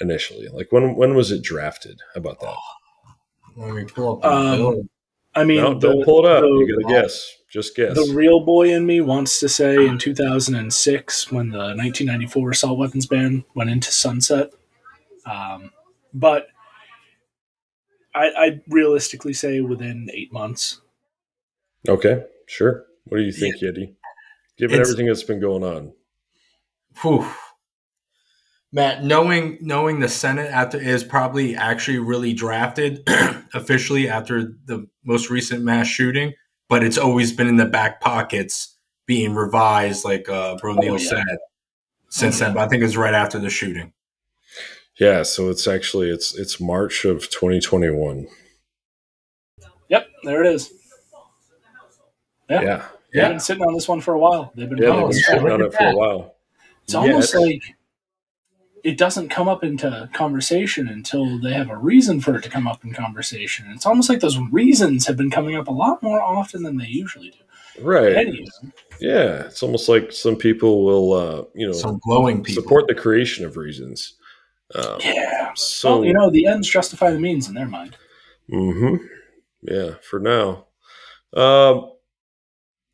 initially like when when was it drafted how about that let me pull up um, I mean, no, don't pull it up. The, you got to guess. Just guess. The real boy in me wants to say in 2006 when the 1994 assault weapons ban went into sunset. Um, but I, I'd realistically say within eight months. Okay, sure. What do you think, yeah. Yeti? Given it's, everything that's been going on. Whew. Matt, knowing knowing the Senate after is probably actually really drafted [clears throat] officially after the most recent mass shooting, but it's always been in the back pockets being revised, like uh, Bro Neil oh, yeah. said, since then. But I think it's right after the shooting. Yeah, so it's actually it's it's March of 2021. Yep, there it is. Yeah, yeah. They've yeah. been sitting on this one for a while. They've been, yeah, they've been sitting on it for a while. It's almost like it doesn't come up into conversation until they have a reason for it to come up in conversation. It's almost like those reasons have been coming up a lot more often than they usually do. Right. Yeah, it's almost like some people will, uh, you know, some glowing people support the creation of reasons. Um, yeah. So well, you know, the ends justify the means in their mind. Hmm. Yeah. For now. Um.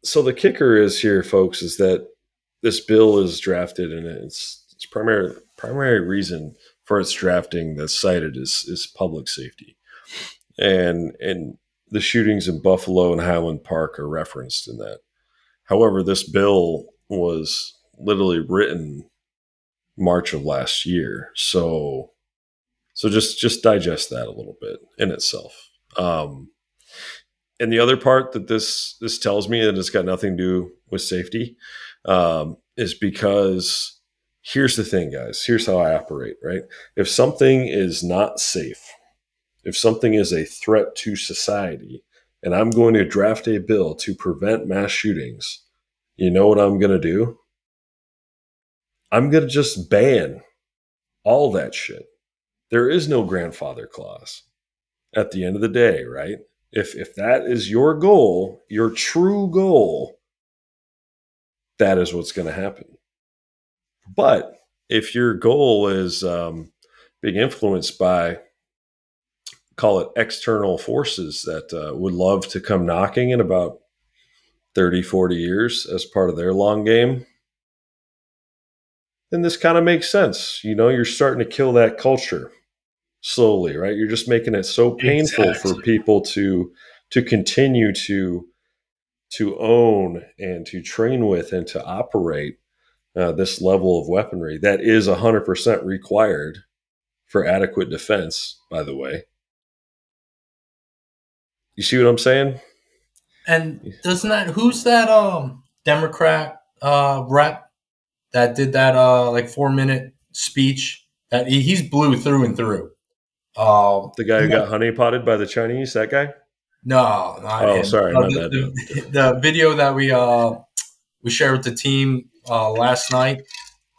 So the kicker is here, folks, is that this bill is drafted and it's it's primarily primary reason for its drafting that's cited is is public safety, and and the shootings in Buffalo and Highland Park are referenced in that. However, this bill was literally written March of last year, so so just just digest that a little bit in itself. Um, and the other part that this this tells me that it's got nothing to do with safety um, is because here's the thing, guys. Here's how I operate, right? If something is not safe, if something is a threat to society, and I'm going to draft a bill to prevent mass shootings, you know what I'm going to do? I'm going to just ban all that shit. There is no grandfather clause at the end of the day, right? If if that is your goal, your true goal, that is what's going to happen. But if your goal is um, being influenced by, call it external forces that uh, would love to come knocking in about 30, 40 years as part of their long game, then this kind of makes sense. You know, you're starting to kill that culture slowly, right? You're just making it so painful exactly. for people to to continue to to own and to train with and to operate uh, this level of weaponry that is 100% required for adequate defense, by the way. You see what I'm saying? And doesn't that, who's that, um, Democrat uh, rep that did that uh, like four minute speech. That he, he's blue through and through. Uh, The guy who got honey potted by the Chinese, that guy? no, not Oh, him. sorry, Uh, the, the, the video that we uh, we shared with the team uh, last night,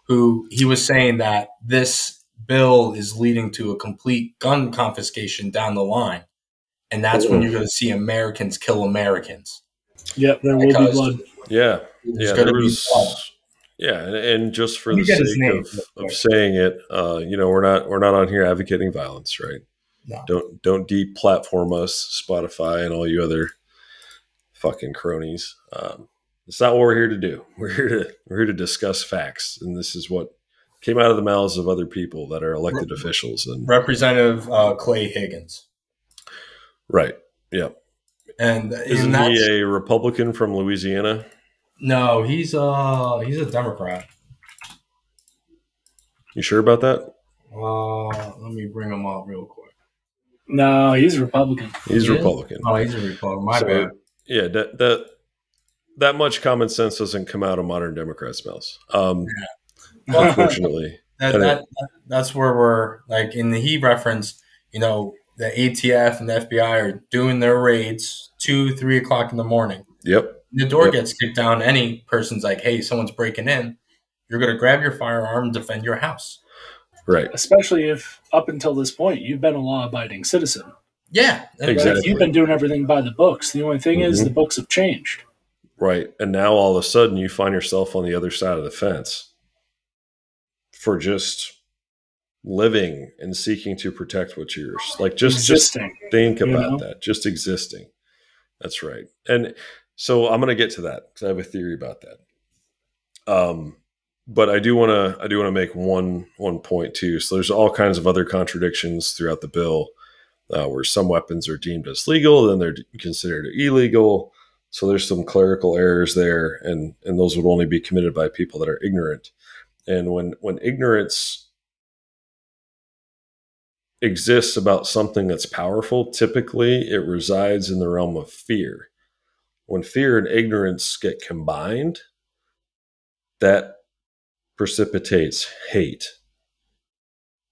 who he was saying that this bill is leading to a complete gun confiscation down the line, and that's when you're going to see Americans kill Americans. Yep, there will be blood. Yeah. There's yeah, gonna there be was, blood. yeah, and, and just for Let the sake name of, of saying it, uh, you know, we're not we're not on here advocating violence, right? No. Don't don't deplatform us, Spotify, and all you other fucking cronies. Um, it's not what we're here to do. [laughs] We're here to we're here to discuss facts, and this is what came out of the mouths of other people that are elected Right. officials. And Representative uh, Clay Higgins, right, yeah, and, isn't and he a Republican from Louisiana? no, he's uh he's a Democrat. You sure about that? Uh, let me bring him up real quick. No, he's a Republican. He's He is? Republican. Oh, he's a Republican. My So, bad. Yeah, that that that much common sense doesn't come out of modern Democrats' mouths. Um, [laughs] unfortunately, That, that, that- that's where we're like in the he reference. You know, the ATF and the FBI are doing their raids two, three o'clock in the morning. yep, The door Yep. gets kicked down. Any person's like, "Hey, someone's breaking in." You're gonna grab your firearm and defend your house. right, Especially if up until this point you've been a law-abiding citizen. Yeah, Exactly. Like, you've been doing everything by the books. The only thing is Mhm. the books have changed. Right. And now all of a sudden you find yourself on the other side of the fence for just living and seeking to protect what's yours. Like just just Existing. think you about know? that. Just existing. That's right. And so I'm going to get to that because I have a theory about that. Um, but I do want to I do want to make one one point too. So there's all kinds of other contradictions throughout the bill, uh, where some weapons are deemed as legal, then they're considered illegal. So there's some clerical errors there, and and those would only be committed by people that are ignorant. And when when ignorance exists about something that's powerful, typically it resides in the realm of fear. When fear and ignorance get combined, that precipitates hate.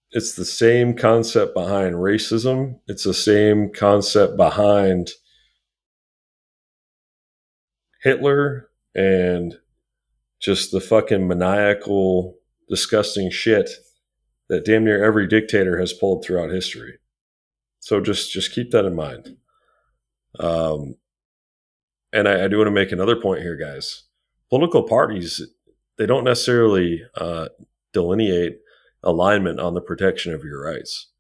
It's the same concept behind racism, it's the same concept behind Hitler and just the fucking maniacal, disgusting shit that damn near every dictator has pulled throughout history. So just just keep that in mind. Um, and I, I do want to make another point here, guys. Political parties they don't necessarily uh, delineate alignment on the protection of your rights.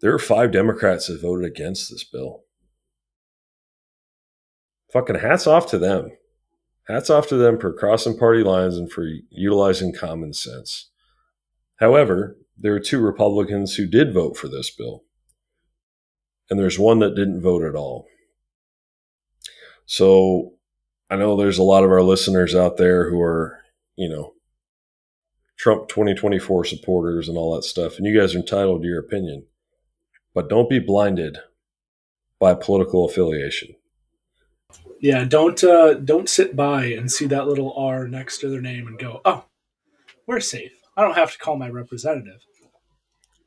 There are five Democrats that voted against this bill. Fucking hats off to them. Hats off to them for crossing party lines and for utilizing common sense. However, there are two Republicans who did vote for this bill, and there's one that didn't vote at all. So I know there's a lot of our listeners out there who are, you know, Trump 2024 supporters and all that stuff, and you guys are entitled to your opinion, but don't be blinded by political affiliation. Yeah, don't uh, don't sit by and see that little R next to their name and go, "Oh, we're safe. I don't have to call my representative.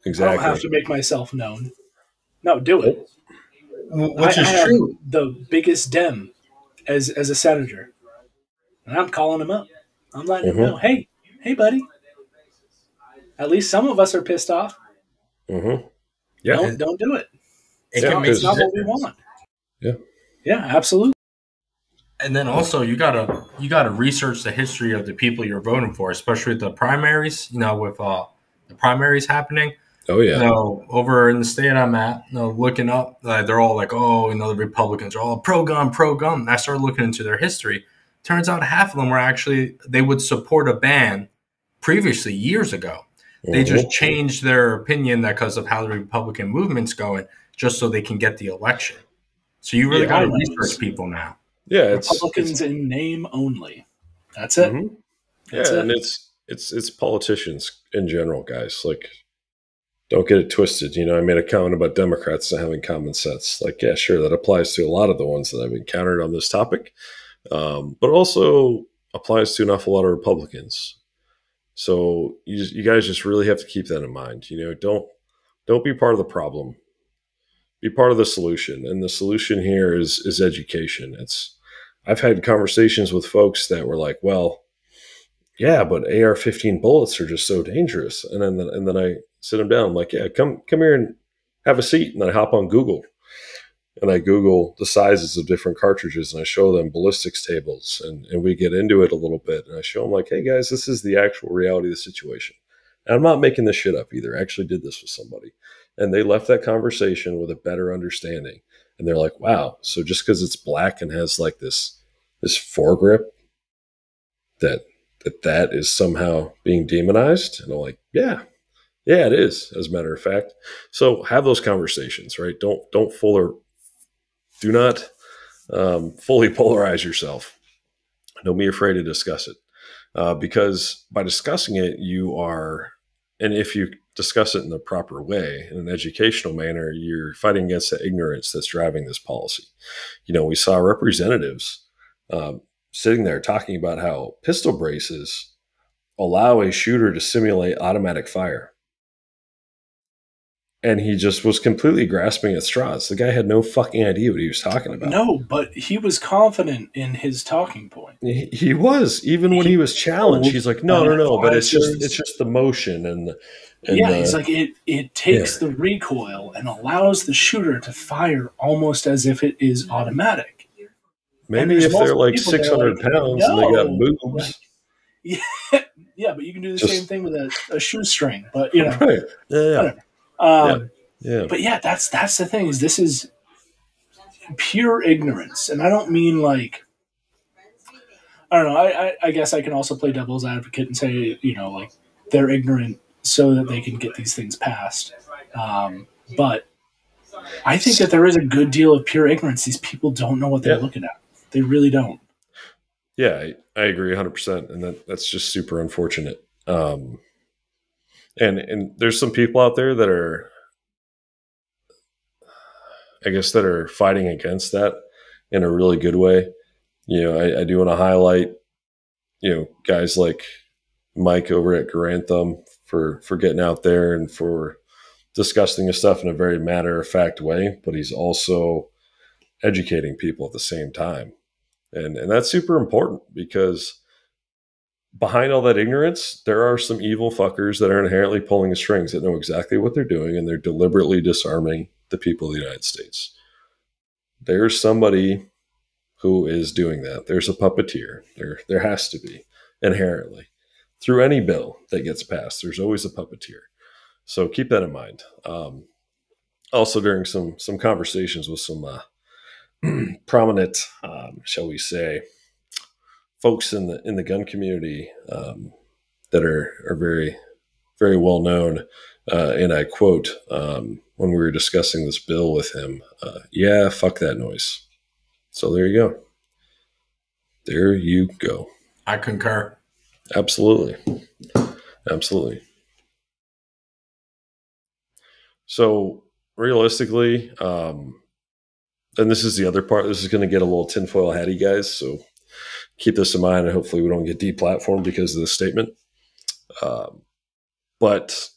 Exactly. I don't have to make myself known." No, do it. which I- is I true. The biggest dem as as a senator, and I'm calling him up. I'm letting him Mhm. know, "Hey, hey, buddy. At least some of us are pissed off. hmm Yeah. Don't don't do it. It Yeah, can make it's not what we want." Yeah. Yeah, absolutely. And then also you gotta you gotta research the history of the people you're voting for, especially with the primaries. You know, with uh, the primaries happening. Oh yeah. You know, over in the state I'm at, you know, looking up, uh, they're all like, "Oh, you know, the Republicans are all pro gun, pro gun." And I started looking into their history. Turns out half of them were actually they would support a ban previously years ago. They Mhm. just changed their opinion that because of how the Republican movement's going, just so they can get the election. So you really Yeah, got to research people now. Yeah. It's, Republicans in name only. That's it. Mhm. That's yeah, it. and it's it's it's politicians in general, guys. Like, don't get it twisted. You know, I made a comment about Democrats not having common sense. Like, yeah, sure, that applies to a lot of the ones that I've encountered on this topic. um, but also applies to an awful lot of Republicans. So you, you guys just really have to keep that in mind. You know, don't don't be part of the problem. Be part of the solution. And the solution here is is education. It's I've had conversations with folks that were like, well, yeah, but AR-15 bullets are just so dangerous. And then and then I sit them down. I'm like, yeah, come come here and have a seat. And I hop on Google and I Google the sizes of different cartridges and I show them ballistics tables and, and we get into it a little bit. And I show them, like, hey guys, this is the actual reality of the situation. And I'm not making this shit up either. I actually did this with somebody. And they left that conversation with a better understanding. And they're like, wow, so just because it's black and has like this this foregrip that that that is somehow being demonized? And I'm like, yeah, yeah, it is, as a matter of fact. So have those conversations, right? Don't don't fuller do not um, fully [laughs] polarize yourself. Don't be afraid to discuss it. Uh, because by discussing it, you are, and if you discuss it in the proper way, in an educational manner, you're fighting against the ignorance that's driving this policy. You know, we saw representatives um, sitting there talking about how pistol braces allow a shooter to simulate automatic fire and he just was completely grasping at straws. The guy had no fucking idea what he was talking about. No, but he was confident in his talking point. He, he was even when he, he was challenged. He's like, no, no, no, but it's just it's just the motion and. and yeah, the, he's like it. It takes yeah. the recoil and allows the shooter to fire almost as if it is automatic. Maybe if they're like six hundred like, pounds no, and they got boobs. Like, yeah, yeah, but you can do the just, same thing with a, a shoestring. But you know, right. yeah, yeah. Um, yeah. yeah. But yeah, that's that's the thing is this is pure ignorance, and I don't mean like I don't know. I, I, I guess I can also play devil's advocate and say you know like they're ignorant so that they can get these things passed. Um, but I think that there is a good deal of pure ignorance. These people don't know what they're yeah. looking at. They really don't. Yeah, I, I agree 100%. And that, that's just super unfortunate. Um, and and there's some people out there that are i guess that are fighting against that in a really good way. You know i, I do want to highlight you know guys like mike over at Garand for for getting out there and for discussing this stuff in a very matter of fact way but he's also educating people at the same time. And and that's super important because behind all that ignorance, there are some evil fuckers that are inherently pulling strings that know exactly what they're doing and they're deliberately disarming the people of the United States. There's somebody who is doing that. There's a puppeteer. There, there has to be inherently through any bill that gets passed. There's always a puppeteer. So keep that in mind. Um, also, during some some conversations with some uh, [clears throat] prominent, um, shall we say, folks in the in the gun community um, that are are very very well known. Uh, and I quote um, when we were discussing this bill with him, uh, "Yeah, fuck that noise." So there you go. There you go. I concur. Absolutely, absolutely. So realistically, um, and this is the other part. This is going to get a little tinfoil hatty, guys. So keep this in mind, and hopefully we don't get deplatformed because of this statement. Um, but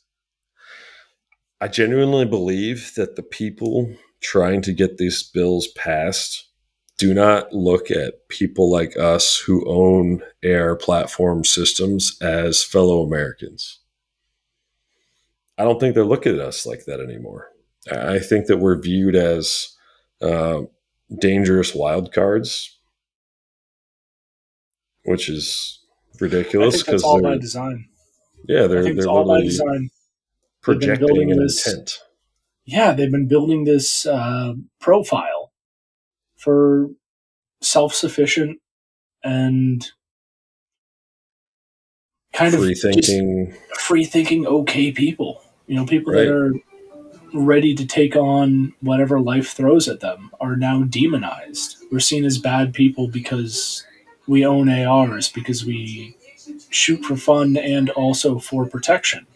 I genuinely believe that the people trying to get these bills passed do not look at people like us who own AR platform systems as fellow Americans. I don't think they're looking at us like that anymore. I think that we're viewed as uh, dangerous wild cards which is ridiculous because all by design. Yeah, they're they're all by design. Projecting an this, intent. Yeah, they've been building this uh, profile for self-sufficient and kind free of thinking, free thinking, okay people. You know, people right. that are ready to take on whatever life throws at them are now demonized. We're seen as bad people because we own ARs because we shoot for fun and also for protection.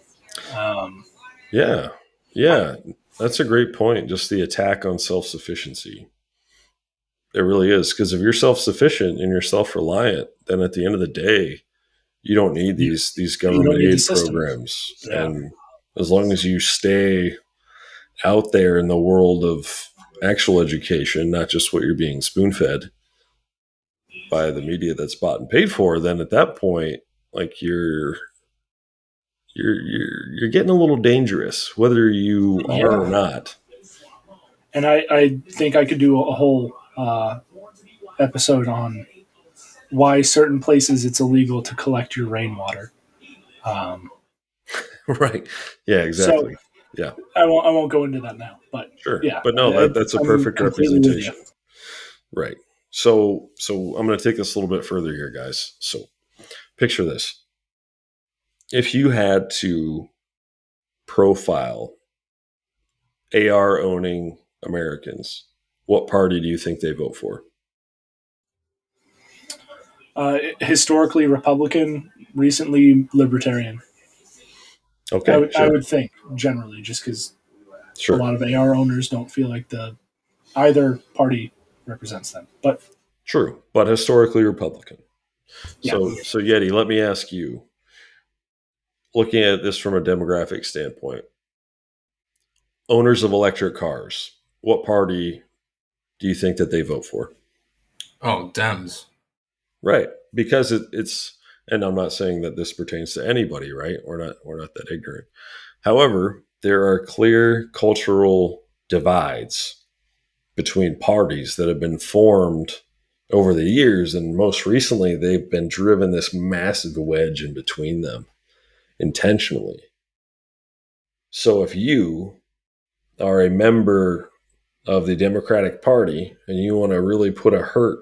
Um, yeah, yeah, that's a great point. Just the attack on self sufficiency. It really is because if you're self sufficient and you're self reliant, then at the end of the day, you don't need these these government aid system. programs. Yeah. And as long as you stay out there in the world of actual education, not just what you're being spoon fed by the media that's bought and paid for, then at that point, like you're you're you're you're getting a little dangerous, whether you are or not. And I, I think I could do a whole uh, episode on why certain places it's illegal to collect your rainwater. Um, [laughs] right. Yeah, exactly. Yeah. I won't I won't go into that now, but Sure. Yeah, but no, that, that's a I'm perfect representation. Right. So so I'm going to take this a little bit further here, guys. So picture this. If you had to profile AR owning Americans, what party do you think they vote for? uh, historically Republican, recently Libertarian. Okay. I, would, I would think generally, just because a lot of AR owners don't feel like the either party represents them. But True, but historically Republican. Yeah. So, so Yeti, let me ask you, looking at this from a demographic standpoint, owners of electric cars, what party do you think that they vote for? Oh, Dems. Right, because it, it's, and I'm not saying that this pertains to anybody, right? We're not, we're not that ignorant. However, there are clear cultural divides between parties that have been formed over the years, and most recently, they've been driven this massive wedge in between them intentionally. So, if you are a member of the Democratic Party and you want to really put a hurt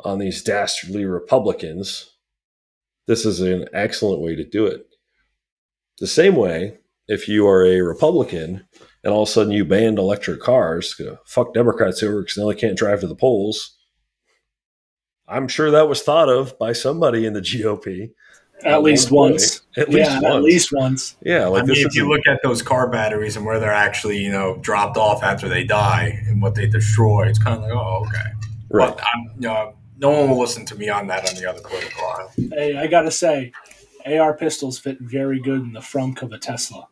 on these dastardly Republicans, this is an excellent way to do it. The same way, if you are a Republican and all of a sudden you banned electric cars, fuck Democrats over because they can't drive to the polls. I'm sure that was thought of by somebody in the GOP. at, At least once. At least yeah, once. at least once. Yeah, like I this mean, if is you look at those car batteries and where they're actually, you know, dropped off after they die and what they destroy, it's kind of like, oh, okay. right. But I'm, you know, no one will listen to me on that on the other political aisle. Hey, I gotta say, AR pistols fit very good in the frunk of a Tesla.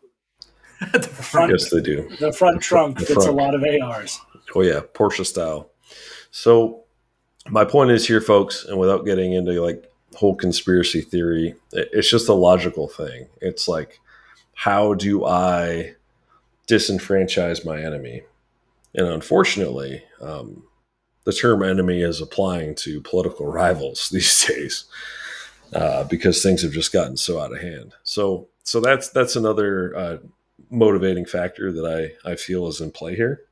The front, Yes, they do. the front trunk The fits a lot of ARs. Oh yeah, Porsche style. So my point is here, folks, and without getting into like whole conspiracy theory, it's just a logical thing. It's like, how do I disenfranchise my enemy? And unfortunately, um, the term enemy is applying to political [laughs] rivals these days uh, because things have just gotten so out of hand. So, so that's that's another uh, motivating factor that I I feel is in play here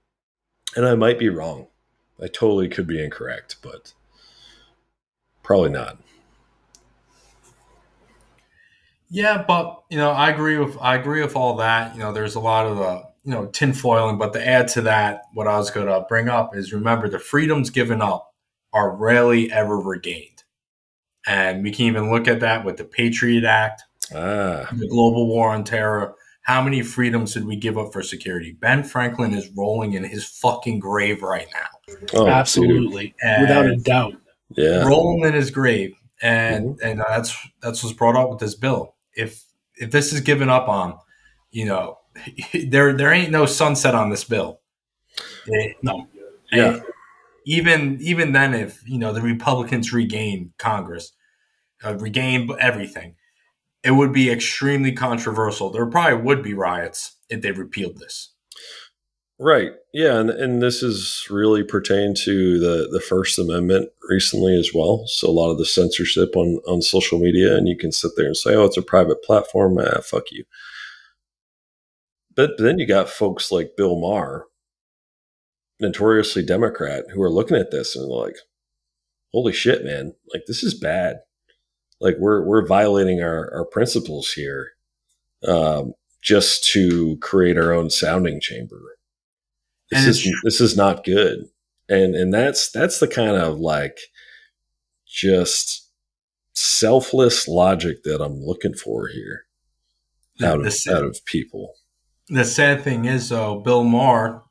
and I might be wrong. I totally could be incorrect, but probably not. Yeah, but you know, I agree with I agree with all that. You know, there's a lot of the you know tinfoiling, but to add to that, what I was going to bring up is remember the freedoms given up are rarely ever regained, and we can even look at that with the Patriot Act, Ah, the global war on terror. How many freedoms did we give up for security? Ben Franklin is rolling in his fucking grave right now, oh. Absolutely, without a doubt. yeah, rolling in his grave, and and that's that's what's brought up with this bill. If if this is given up on, you know, [laughs] there there ain't no sunset on this bill. It- No. Yeah. and even even then, if you know the Republicans regain Congress, uh, regain everything, it would be extremely controversial. There probably would be riots if they repealed this. right. Yeah, and and this is really pertained to the the First Amendment recently as well. So a lot of the censorship on on social media, and you can sit there and say, "Oh, it's a private platform." Ah, fuck you. But then you got folks like Bill Maher, notoriously Democrat, who are looking at this and like, "Holy shit, man! Like this is bad. Like we're we're violating our our principles here, um, just to create our own sounding chamber. This is this is not good." And and that's that's the kind of like just selfless logic that I'm looking for here out of, the- out of people. the sad thing is though bill maher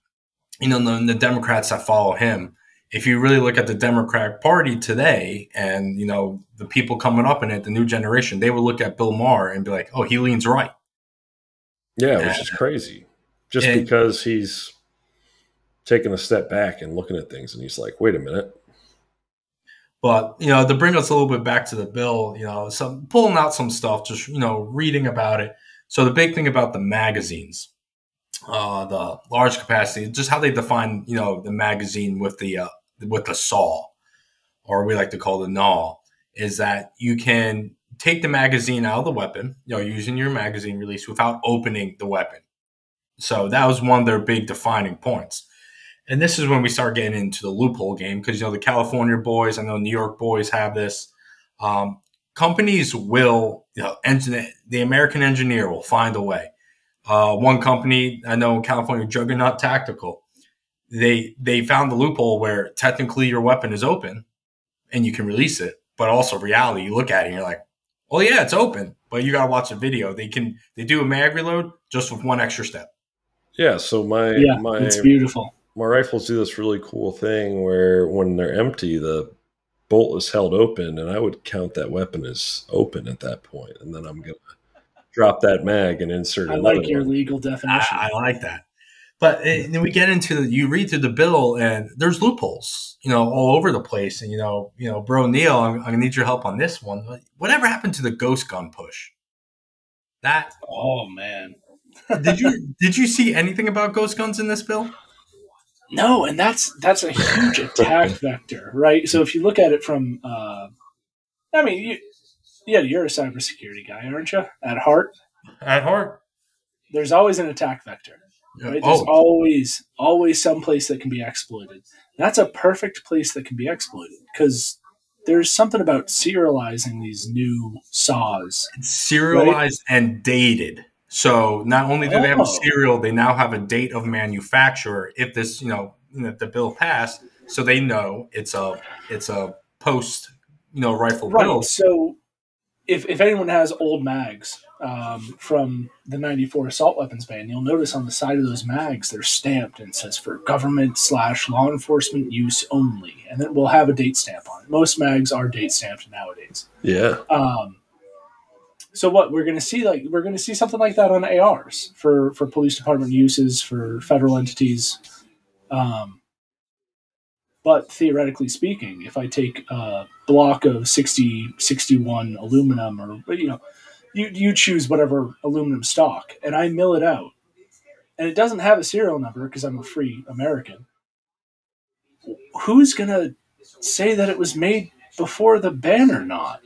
you know the, the democrats that follow him if you really look at the Democratic Party today and, you know, the people coming up in it, the new generation, they would look at Bill Maher and be like, oh, he leans right. Yeah, which is crazy. Just and, because he's taking a step back and looking at things and he's like, wait a minute. But, you know, to bring us a little bit back to the bill, you know, some pulling out some stuff, just, you know, reading about it. So the big thing about the magazines, uh, the large capacity, just how they define, you know, the magazine with the uh, with the saw, or we like to call the gnaw, is that you can take the magazine out of the weapon, you know, using your magazine release without opening the weapon. So that was one of their big defining points. And this is when we start getting into the loophole game because you know the California boys, I know New York boys have this. Um, companies will, you know, engine, the American engineer will find a way. Uh, one company I know in California, Juggernaut Tactical, they they found the loophole where technically your weapon is open and you can release it, but also reality, you look at it and you're like, oh yeah, it's open, but you gotta watch the video. They can they do a mag reload just with one extra step. Yeah, so my yeah, my it's beautiful. My rifles do this really cool thing where when they're empty, the bolt is held open, and I would count that weapon as open at that point, and then I'm gonna drop that mag and insert. I like your one. legal definition. I, I, like that. But eh, then we get into the, you read through the bill and there's loopholes, you know, all over the place. And you know, you know, bro Neil, I'm, I'm gonna need your help on this one. Whatever happened to the ghost gun push? That oh man, [laughs] did you did you see anything about ghost guns in this bill? No, and that's that's a huge attack vector, right? So if you look at it from, uh, I mean, you, yeah, you're a cybersecurity guy, aren't you? At heart. At heart. There's always an attack vector. Right? There's oh. always always some place that can be exploited. That's a perfect place that can be exploited because there's something about serializing these new saws. It's serialized right? and dated. So not only do oh. they have a oh. serial, they now have a date of manufacturer. If this, you know, if the bill passed, so they know it's a it's a post, you know, rifle right. bill. So if if anyone has old mags um, from the 94 assault weapons ban, you'll notice on the side of those mags they're stamped and says for government slash law enforcement use only, and then we'll have a date stamp on it. Most mags are date stamped nowadays. Yeah. Um, so what we're going to see like we're going to see something like that on ARs for for police department uses for federal entities. Um, but theoretically speaking, if I take a block of 60, 61 aluminum or, you know, you, you choose whatever aluminum stock and I mill it out and it doesn't have a serial number because I'm a free American, who's going to say that it was made before the ban or not?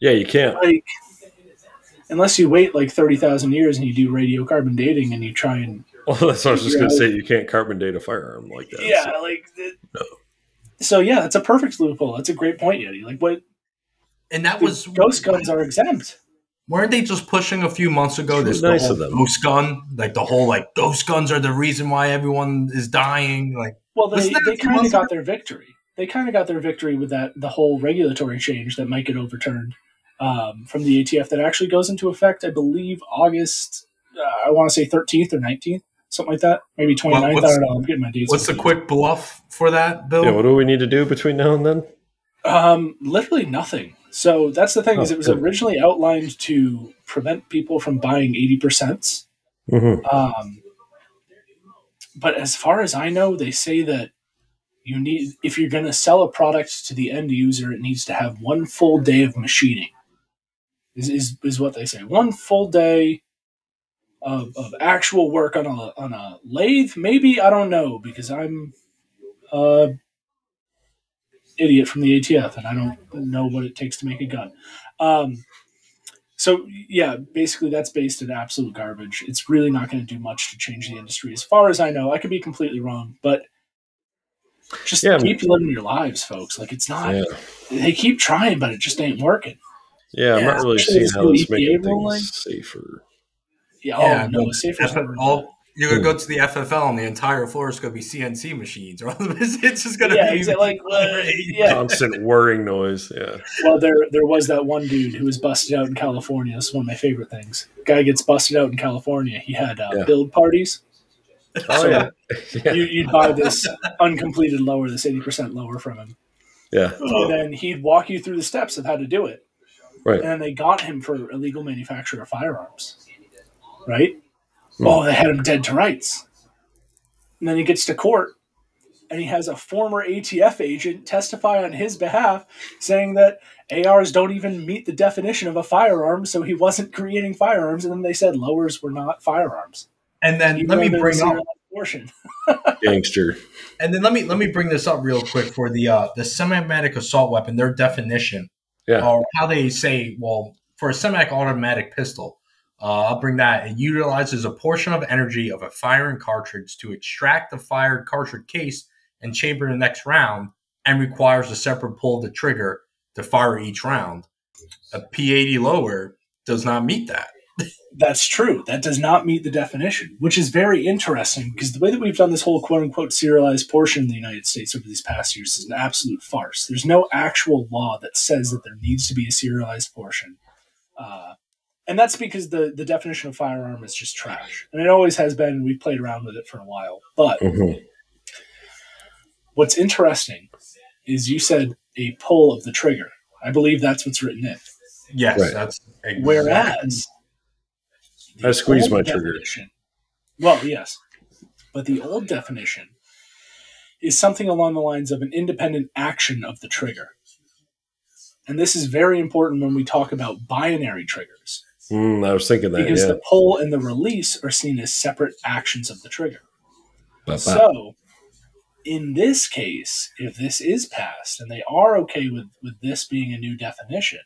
Yeah, you can't. Like, unless you wait like 30,000 years and you do radiocarbon dating and you try and [laughs] well, that's what I was just going to say. You can't carbon date a firearm like that. Yeah, so. like no. So yeah, it's a perfect loophole. That's a great point, Yeti. Like what? And that was ghost guns are exempt. Weren't they just pushing a few months ago this nice of them. ghost gun? Like the whole like ghost guns are the reason why everyone is dying. Like well, they they kind of got their victory. They kind of got their victory with that the whole regulatory change that might get overturned um, from the ATF that actually goes into effect, I believe, August. Uh, I want to say 13th or 19th something like that. Maybe 29th. Well, I don't know. I'm getting my dates. What's the quick bluff for that, Bill? Yeah, what do we need to do between now and then? Um, literally nothing. So that's the thing oh, is it was good. originally outlined to prevent people from buying 80%. Mm-hmm. Um, but as far as I know, they say that you need if you're going to sell a product to the end user, it needs to have one full day of machining. Is, is, is what they say. One full day of, of actual work on a on a lathe. Maybe I don't know because I'm a idiot from the ATF and I don't know what it takes to make a gun. Um, so yeah, basically that's based in absolute garbage. It's really not going to do much to change the industry, as far as I know. I could be completely wrong, but just yeah, keep living your lives, folks. Like it's not. Yeah. They keep trying, but it just ain't working. Yeah, I'm not really seeing how this making things safer. Yeah, yeah oh, no, safer. all, you're gonna go to the FFL and the entire floor is gonna be CNC machines, [laughs] or it's just gonna yeah, be exactly, like uh, yeah. constant whirring noise. Yeah. Well, there there was that one dude who was busted out in California. It's one of my favorite things. Guy gets busted out in California. He had uh, yeah. build parties, [laughs] Oh, So yeah. yeah. you, you'd buy this uncompleted lower, this 80% lower from him. yeah. And then he'd walk you through the steps of how to do it. Right. And then they got him for illegal manufacture of firearms. Right? Oh, they had him dead to rights. And then he gets to court and he has a former ATF agent testify on his behalf saying that ARs don't even meet the definition of a firearm, so he wasn't creating firearms. And then they said lowers were not firearms. And then Even let me bring up portion. [laughs] Gangster. and then let me let me bring this up real quick for the uh the semi-automatic assault weapon, their definition. Yeah. Or how they say, well, for a semi-automatic pistol, uh, I'll bring that. It utilizes a portion of energy of a firing cartridge to extract the fired cartridge case and chamber the next round, and requires a separate pull of the trigger to fire each round. A P80 lower does not meet that. That's true. That does not meet the definition, which is very interesting because the way that we've done this whole quote unquote serialized portion in the United States over these past years is an absolute farce. There's no actual law that says that there needs to be a serialized portion. Uh, and that's because the, the definition of firearm is just trash. And it always has been. We've played around with it for a while. But Mhm. what's interesting is you said a pull of the trigger. I believe that's what's written in. Yes, Right. that's exactly- Whereas I squeeze my trigger. Well, yes, but the old definition is something along the lines of an independent action of the trigger. And this is very important when we talk about binary triggers Mm, I was thinking that. because Yeah. the pull and the release are seen as separate actions of the trigger. Ba-ba. So, in this case, if this is passed and they are okay with, with this being a new definition,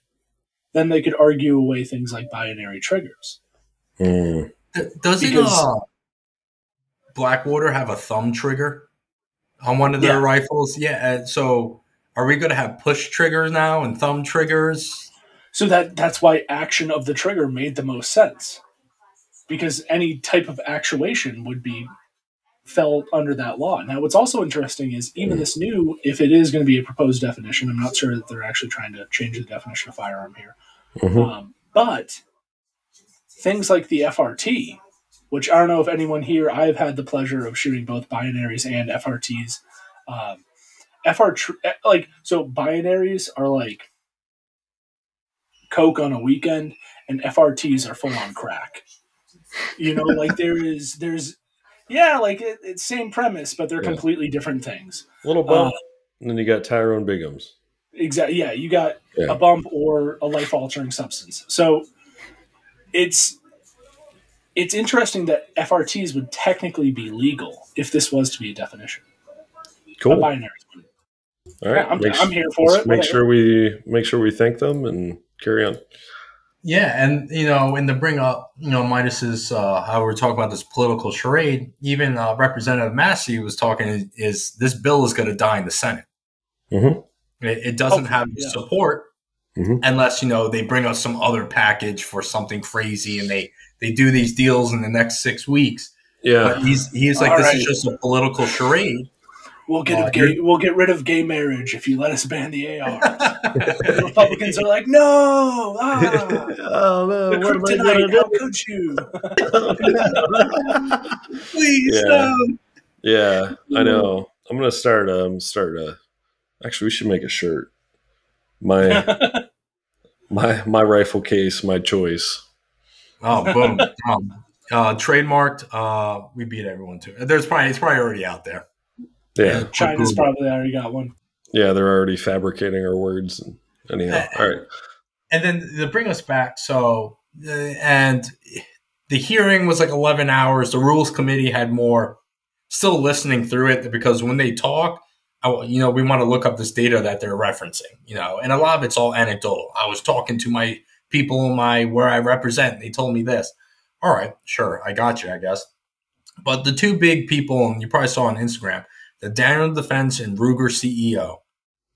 then they could argue away things like binary triggers. Mm. Doesn't uh, Blackwater have a thumb trigger on one of their Yeah. rifles? Yeah. and So are we going to have push triggers now and thumb triggers? So that that's why action of the trigger made the most sense. Because any type of actuation would be fell under that law. Now what's also interesting is even this new if it is going to be a proposed definition, I'm not sure that they're actually trying to change the definition of firearm here. Mhm. Um, but things like the FRT, which I don't know if anyone here, I've had the pleasure of shooting both binaries and FRTs. Um, FR eh, like so binaries are like coke on a weekend, and FRTs are full on crack. You know, like there is there's yeah, like it, it's same premise, but they're Yeah. completely different things. Little bump, uh, and then you got Tyrone Biggums. Exactly. Yeah, you got Yeah. a bump or a life altering substance. So it's it's interesting that FRTs would technically be legal if this was to be a definition. Cool. But All binaries wouldn't. right. I'm, Make I'm here for it. Make whatever. sure we make sure we thank them and carry on. Yeah, and you know, and to bring up, you know, Midas's uh, how we're talking about this political charade. Even uh, Representative Massey was talking is this bill is going to die in the Senate. Mhm. It, it doesn't Hopefully, have yeah. support Mhm. unless you know they bring us some other package for something crazy, and they they do these deals in the next six weeks. Yeah. But he's he's like All this right. is just a political charade. We'll get Uh, a gay, we'll get rid of gay marriage if you let us ban the AR. [laughs] the Republicans are like, no, ah, [laughs] oh no! the What kryptonite. How gonna could you? do? [laughs] Please Yeah. no. yeah, I know. I'm gonna start. Um, start a. Actually, we should make a shirt. My my my rifle case, my choice. Oh, boom. um, uh, trademarked. Uh, we beat everyone too. There's probably it's probably already out there. Yeah, China's probably already got one. yeah. They're already fabricating our words. And anyhow, all right. And then to bring us back, so uh, and the hearing was like 11 hours. The rules committee had more. Still listening through it because when they talk, I, you know, we want to look up this data that they're referencing. You know, and a lot of it's all anecdotal. I was talking to my people in my where I represent. They told me this. All right, sure, I got you, I guess. But the two big people, and you probably saw on Instagram, the Daniel Defense and Ruger CEO.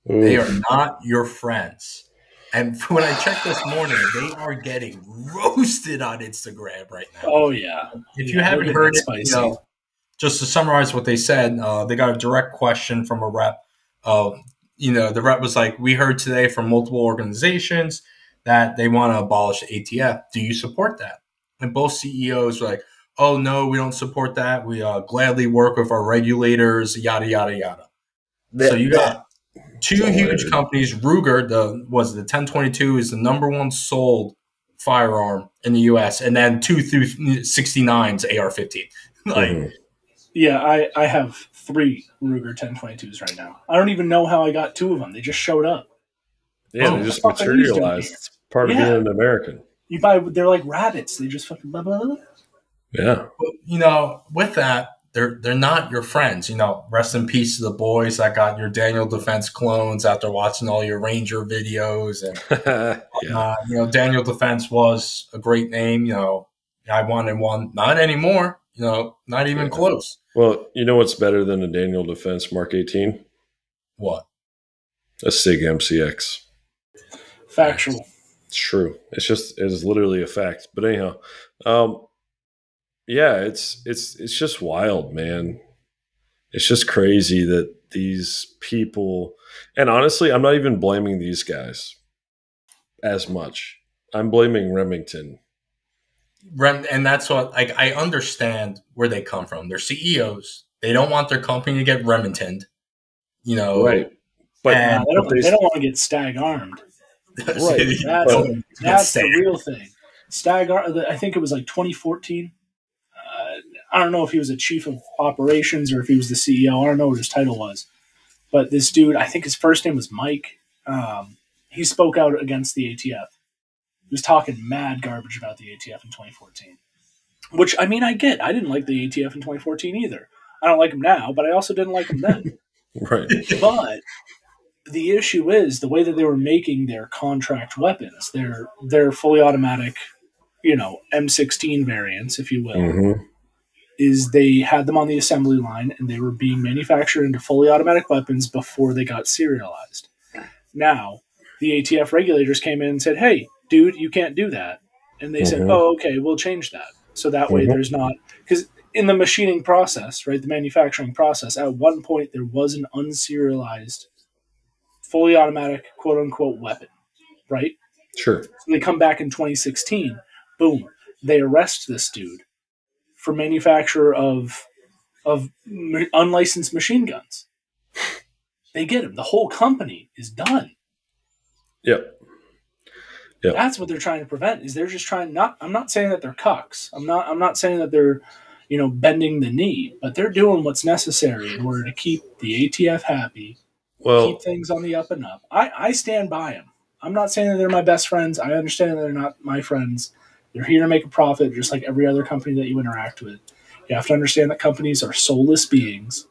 They are not your friends. And [laughs] when I checked this morning, they are getting roasted on Instagram right now. Oh yeah. if yeah, you haven't heard it, you know, just to summarize what they said, uh, they got a direct question from a rep. Uh, you know, the rep was like, "We heard today from multiple organizations that they want to abolish the ATF. Do you support that?" And both CEOs were like, oh no, we don't support that. We uh, gladly work with our regulators, yada yada yada. That- so you got two huge companies. Ruger, the was the 1022 is the number one sold firearm in the U.S. and then two through 69s AR-15. [laughs] like Mhm. Yeah, I, I have three Ruger 1022s right now. I don't even know how I got two of them. They just showed up. Yeah, Oh, they just what the fuck are these doing materialized. It's part of being an American. You buy, they're like rabbits. They just fucking blah, blah, blah. Yeah. But, you know, with that, they're they're not your friends. You know, rest in peace to the boys that got your Daniel Defense clones after watching all your Ranger videos and [laughs] yeah. Uh, you know, Daniel Defense was a great name. You know, I wanted one. Not anymore. You know, not even Yeah. close. Well, you know what's better than a Daniel Defense Mark 18? What? A SIG MCX. Factual. It's true. It's just it is literally a fact. But anyhow, um, yeah, it's it's it's just wild, man. It's just crazy that these people, and honestly, I'm not even blaming these guys as much. I'm blaming Remington. Rem, and that's what like I understand where they come from. They're CEOs. They don't want their company to get Remingtoned. You know, Right. But, And- they don't, they- they don't want to get stag armed. [laughs] Right. That's, Well, that's the real thing. Stag, Ar- I think it was like 2014. I don't know if he was a chief of operations or if he was the CEO. I don't know what his title was. But this dude, I think his first name was Mike. Um, he spoke out against the ATF. He was talking mad garbage about the ATF in 2014. Which, I mean, I get. I didn't like the ATF in 2014 either. I don't like him now, but I also didn't like him then. [laughs] right. But the issue is the way that they were making their contract weapons, their their fully automatic, you know, M16 variants, if you will, hmm is they had them on the assembly line and they were being manufactured into fully automatic weapons before they got serialized. Now, the ATF regulators came in and said, "Hey, dude, you can't do that." And they said, Mhm. "Oh, okay, we'll change that." So that way Mhm. there's not cuz in the machining process, right, the manufacturing process, at one point there was an unserialized fully automatic quote unquote weapon, right? Sure. So they come back in 2016. Boom. They arrest this dude for manufacture of of unlicensed machine guns. They get them. The whole company is done. Yep. Yep. That's what they're trying to prevent. Is they're just trying not. I'm not saying that they're cucks. I'm not. I'm not saying that they're, you know, bending the knee. But they're doing what's necessary in order to keep the ATF happy, Well, keep things on the up and up. I, I stand by them. I'm not saying that they're my best friends. I understand that they're not my friends. They're here to make a profit, just like every other company that you interact with. You have to understand that companies are soulless beings.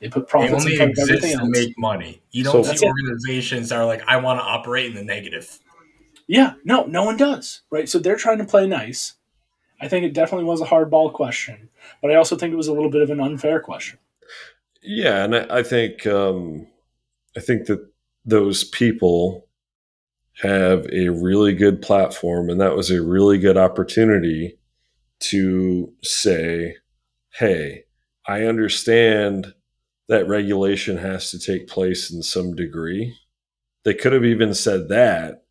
They put They profits in front of exist everything to else. make money. You don't That's see it. organizations that are like, I want to operate in the negative. Yeah, no, no one does, right? So they're trying to play nice. I think it definitely was a hardball question, but I also think it was a little bit of an unfair question. Yeah, and I, I think um, I think that those people have a really good platform, and that was a really good opportunity to say, "Hey, I understand that regulation has to take place in some degree." They could have even said that,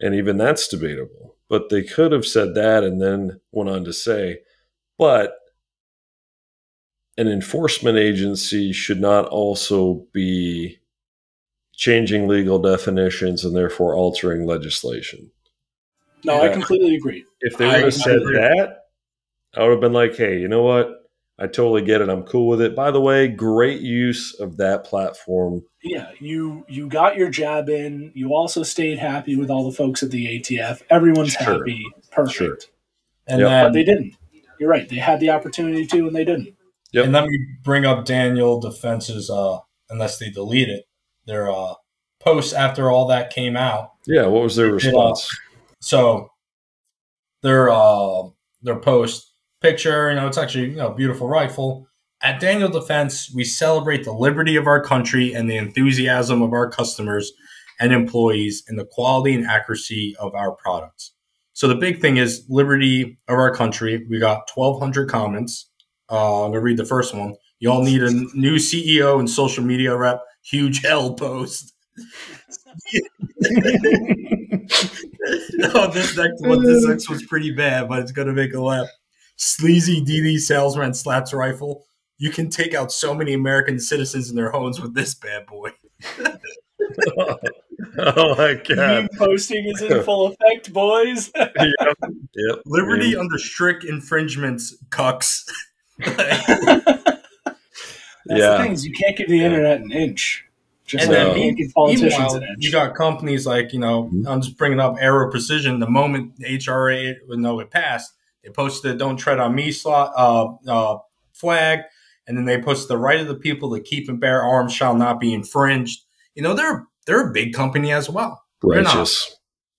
and even that's debatable. But they could have said that and then went on to say, "But." an enforcement agency should not also be changing legal definitions and therefore altering legislation. No, I completely agree. If they would have said agree. that, I would have been like, hey, you know what? I totally get it. I'm cool with it. By the way, great use of that platform. Yeah, you you got your jab in. You also stayed happy with all the folks at the ATF. Everyone's Sure. happy. Perfect. Sure. And Yep. But then they didn't. You're right. They had the opportunity to, and they didn't. Yep. And let me bring up Daniel Defense's, uh, unless they delete it, their uh, post after all that came out. Yeah, what was their did, response? So their uh, their post picture, you know, it's actually you know beautiful rifle. At Daniel Defense, we celebrate the liberty of our country and the enthusiasm of our customers and employees and the quality and accuracy of our products. So the big thing is liberty of our country. We got 1,200 comments. Uh, I'm gonna read the first one. Y'all need a new CEO and social media rep. Huge hell post. [laughs] oh, this next one, this next one's pretty bad, but it's gonna make a laugh. sleazy DD salesman slaps rifle. You can take out so many American citizens in their homes with this bad boy. [laughs] [laughs] oh my god! Meme posting is in full effect, boys. yep. yep. Liberty Meme. under strict infringements, cucks. That's Yeah. the thing is you can't give the internet an inch. Just And like then you give politicians an inch. you got companies like you know Mhm. I'm just bringing up Aero Precision. The moment the HRA would know it passed, they posted the "Don't Tread on Me" slot uh, uh, flag, and then they posted the right of the people to keep and bear arms shall not be infringed. You know they're they're a big company as well. They're not. Righteous.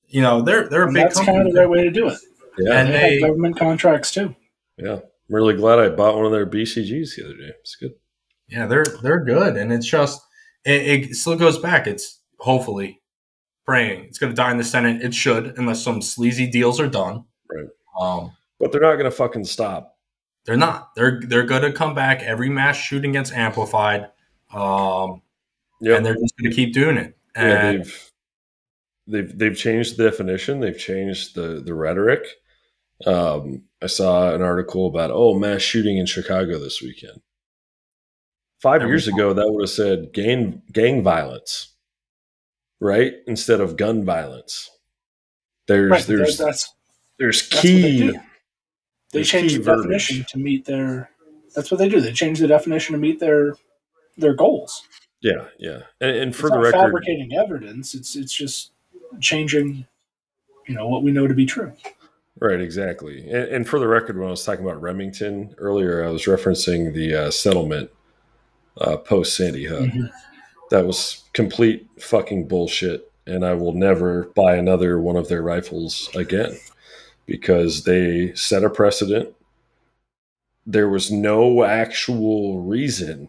You know they're they're a And big that's company. kind of the right way to do it. Yeah. And they, they- have government contracts too. yeah. I'm really glad I bought one of their BCGs the other day. It's good. Yeah, they're they're good, and it's just it, it still goes back. It's hopefully praying it's going to die in the Senate. It should, unless some sleazy deals are done. Right. Um, But they're not going to fucking stop. they're not. They're they're going to come back. Every mass shooting gets amplified, um, Yeah. and they're just going to keep doing it. yeah, they've they've they've changed the definition. They've changed the the rhetoric. Um, I saw an article about oh mass shooting in Chicago this weekend. Five years ago, that would have said gang gang violence, right? Instead of gun violence. There's Right, there's that's there's that's what they key. they change the verbiage. definition to meet their. That's what they do. They change the definition to meet their their goals. Yeah, yeah. And, and for the record, fabricating evidence. It's it's just changing, you know, what we know to be true. Right, exactly. And, and for the record, when I was talking about Remington earlier, I was referencing the uh, settlement uh, post Sandy Hook. Mhm. That was complete fucking bullshit. And I will never buy another one of their rifles again because they set a precedent. There was no actual reason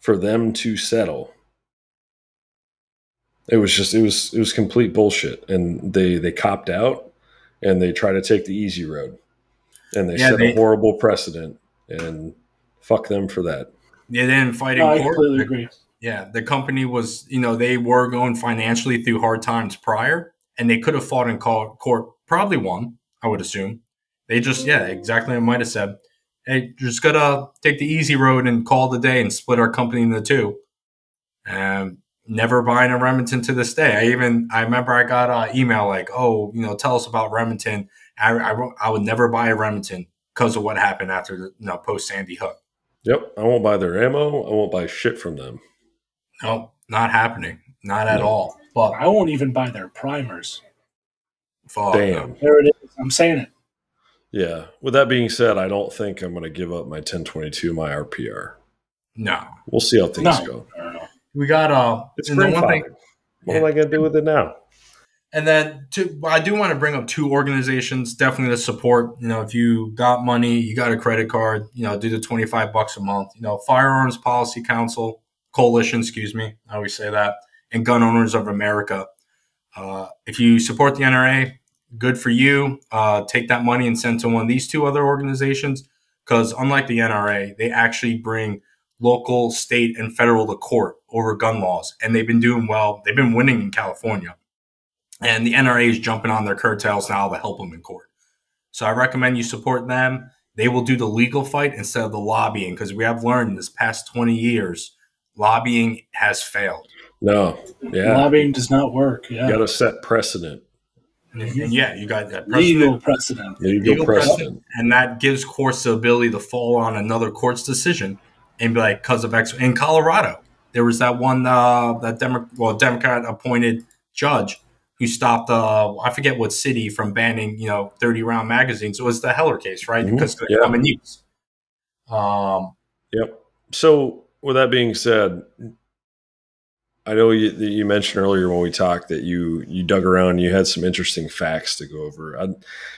for them to settle. It was just it was it was complete bullshit. And they they copped out and they try to take the easy road. And they Yeah, set they- a horrible precedent and fuck them for that. They didn't fight in I court. completely agree. Yeah, the company was, you know, they were going financially through hard times prior, and they could have fought in co- court, probably won, I would assume. They just, yeah, exactly. I might have said, hey, just gotta take the easy road and call the day and split our company into two. And never buying a Remington to this day. I even, I remember I got an email like, oh, you know, tell us about Remington. I, I, I would never buy a Remington because of what happened after, the, you know, post Sandy Hook. Yep. I won't buy their ammo. I won't buy shit from them. No, not happening. Not at No. all. But I won't even buy their primers. fuck, Damn. There it is. I'm saying it. Yeah. With that being said, I don't think I'm going to give up my 1022, my RPR. No, We'll see how things No. go. I don't we got uh. It's and then one thing, grandfathered. What am I going to do with it now? And then two, I do want to bring up two organizations definitely to support. You know, if you got money, you got a credit card, you know, do the twenty five bucks a month. You know, Firearms Policy Council Coalition, excuse me, I always say that, and Gun Owners of America. Uh, if you support the NRA, good for you. Uh, take that money and send to one of these two other organizations because unlike the NRA, they actually bring local, state, and federal to court over gun laws, and they've been doing well. They've been winning in California, and the NRA is jumping on their curtails now to help them in court. So I recommend you support them. They will do the legal fight instead of the lobbying because we have learned this past twenty years, lobbying has failed. No. Yeah. Lobbying does not work. Yeah. You got to set precedent. And yeah, you got that Legal precedent, precedent. Legal, Legal precedent. and that gives courts the ability to fall on another court's decision and be like, because of X. In Colorado, there was that one uh, that Demo- well Democrat appointed judge who stopped uh, I forget what city from banning you know thirty round magazines. It was the Heller case, right? Mhm. Because of Yeah. common use. Um, Yep. So, with that being said, I know you, you mentioned earlier when we talked that you you dug around, you had some interesting facts to go over. I,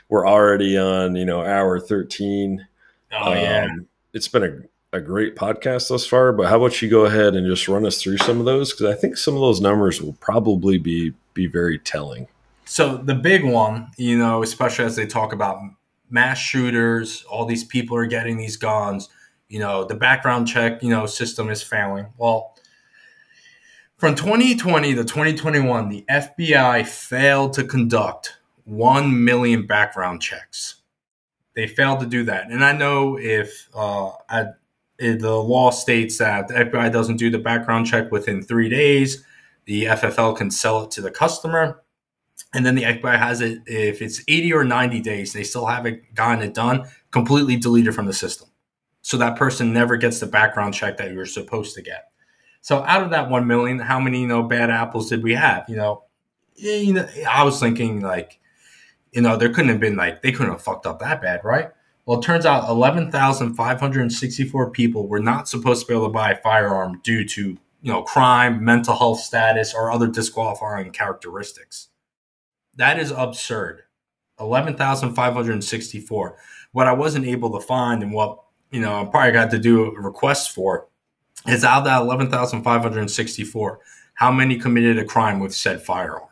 we're already on, you know, hour thirteen. oh yeah. Um, it's been a, a great podcast thus far, but how about you go ahead and just run us through some of those because I think some of those numbers will probably be be very telling. So the big one, you know, especially as they talk about mass shooters, all these people are getting these guns, you know, the background check, you know, system is failing. Well, from 2020 to 2021, the FBI failed to conduct 1 million background checks. they failed to do that. And I know if uh, Eh, the law states that the FBI doesn't do the background check within three days, the FFL can sell it to the customer. And then the FBI has it if it's 80 or 90 days, they still haven't gotten it done, completely deleted from the system. So that person never gets the background check that you're supposed to get. So out of that 1 million, how many, you know, bad apples did we have? You know, eh, you know, I was thinking like, you know, there couldn't have been like they couldn't have fucked up that bad, right? Well, it turns out 11,564 people were not supposed to be able to buy a firearm due to, you know, crime, mental health status, or other disqualifying characteristics. That is absurd. 11,564. What I wasn't able to find and what, you know, I probably got to do a request for is out of that 11,564, how many committed a crime with said firearm?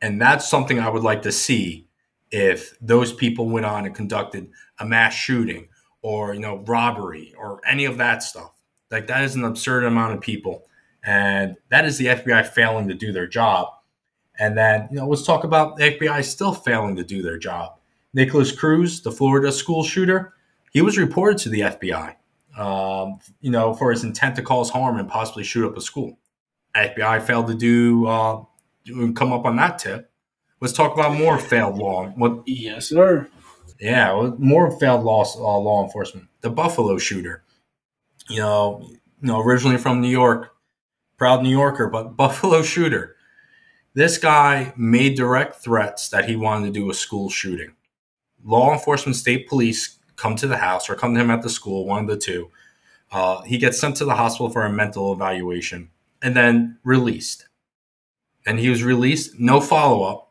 And that's something I would like to see if those people went on and conducted a mass shooting or, you know, robbery or any of that stuff. Like that is an absurd amount of people. And that is the FBI failing to do their job. And then, you know, let's talk about the FBI still failing to do their job. Nikolas Cruz, the Florida school shooter, he was reported to the FBI, um, you know, for his intent to cause harm and possibly shoot up a school. FBI failed to do uh, come up on that tip. Let's talk about more failed law. What? Yes, sir. Yeah, more failed law uh, law enforcement. The Buffalo shooter. You know, you know, originally from New York, proud New Yorker, but [laughs] Buffalo shooter. This guy made direct threats that he wanted to do a school shooting. Law enforcement, state police come to the house or come to him at the school, one of the two. Uh, he gets sent to the hospital for a mental evaluation and then released and he was released. No follow up.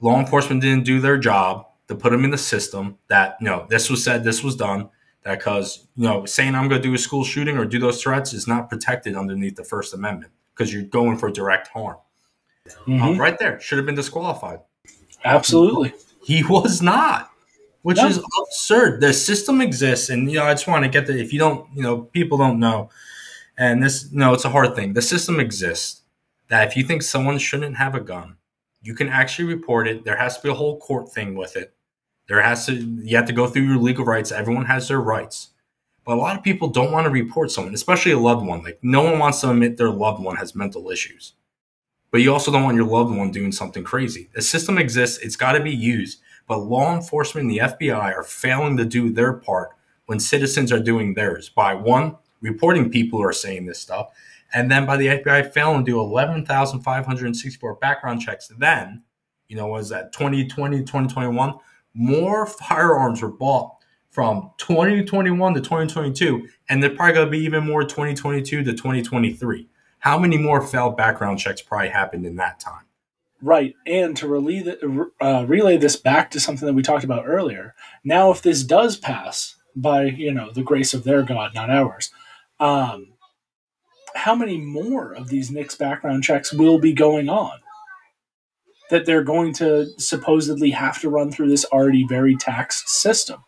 Law enforcement didn't do their job to put him in the system. That you know, this was said, this was done. That because you know, saying I'm going to do a school shooting or do those threats is not protected underneath the First Amendment because you're going for direct harm. Mm-hmm. Uh, right there, should have been disqualified. Absolutely, he was not, which no. is absurd. The system exists, and you know, I just want to get that. If you don't, you know, people don't know, and this, no, it's a hard thing. The system exists that if you think someone shouldn't have a gun, you can actually report it. There has to be a whole court thing with it. There has to you have to go through your legal rights. Everyone has their rights. But a lot of people don't want to report someone, especially a loved one. Like no one wants to admit their loved one has mental issues. But you also don't want your loved one doing something crazy. The system exists, it's got to be used. But law enforcement and the FBI are failing to do their part when citizens are doing theirs by one, reporting people who are saying this stuff, and then by the FBI failing to do 11,564 background checks, then, you know, was that 2020, 2021? More firearms were bought from 2021 to 2022, and they're probably going to be even more 2022 to 2023. How many more failed background checks probably happened in that time? Right, and to relay, the, uh, relay this back to something that we talked about earlier. Now, if this does pass by you know the grace of their God, not ours, um, how many more of these NICS background checks will be going on? That they're going to supposedly have to run through this already very taxed system.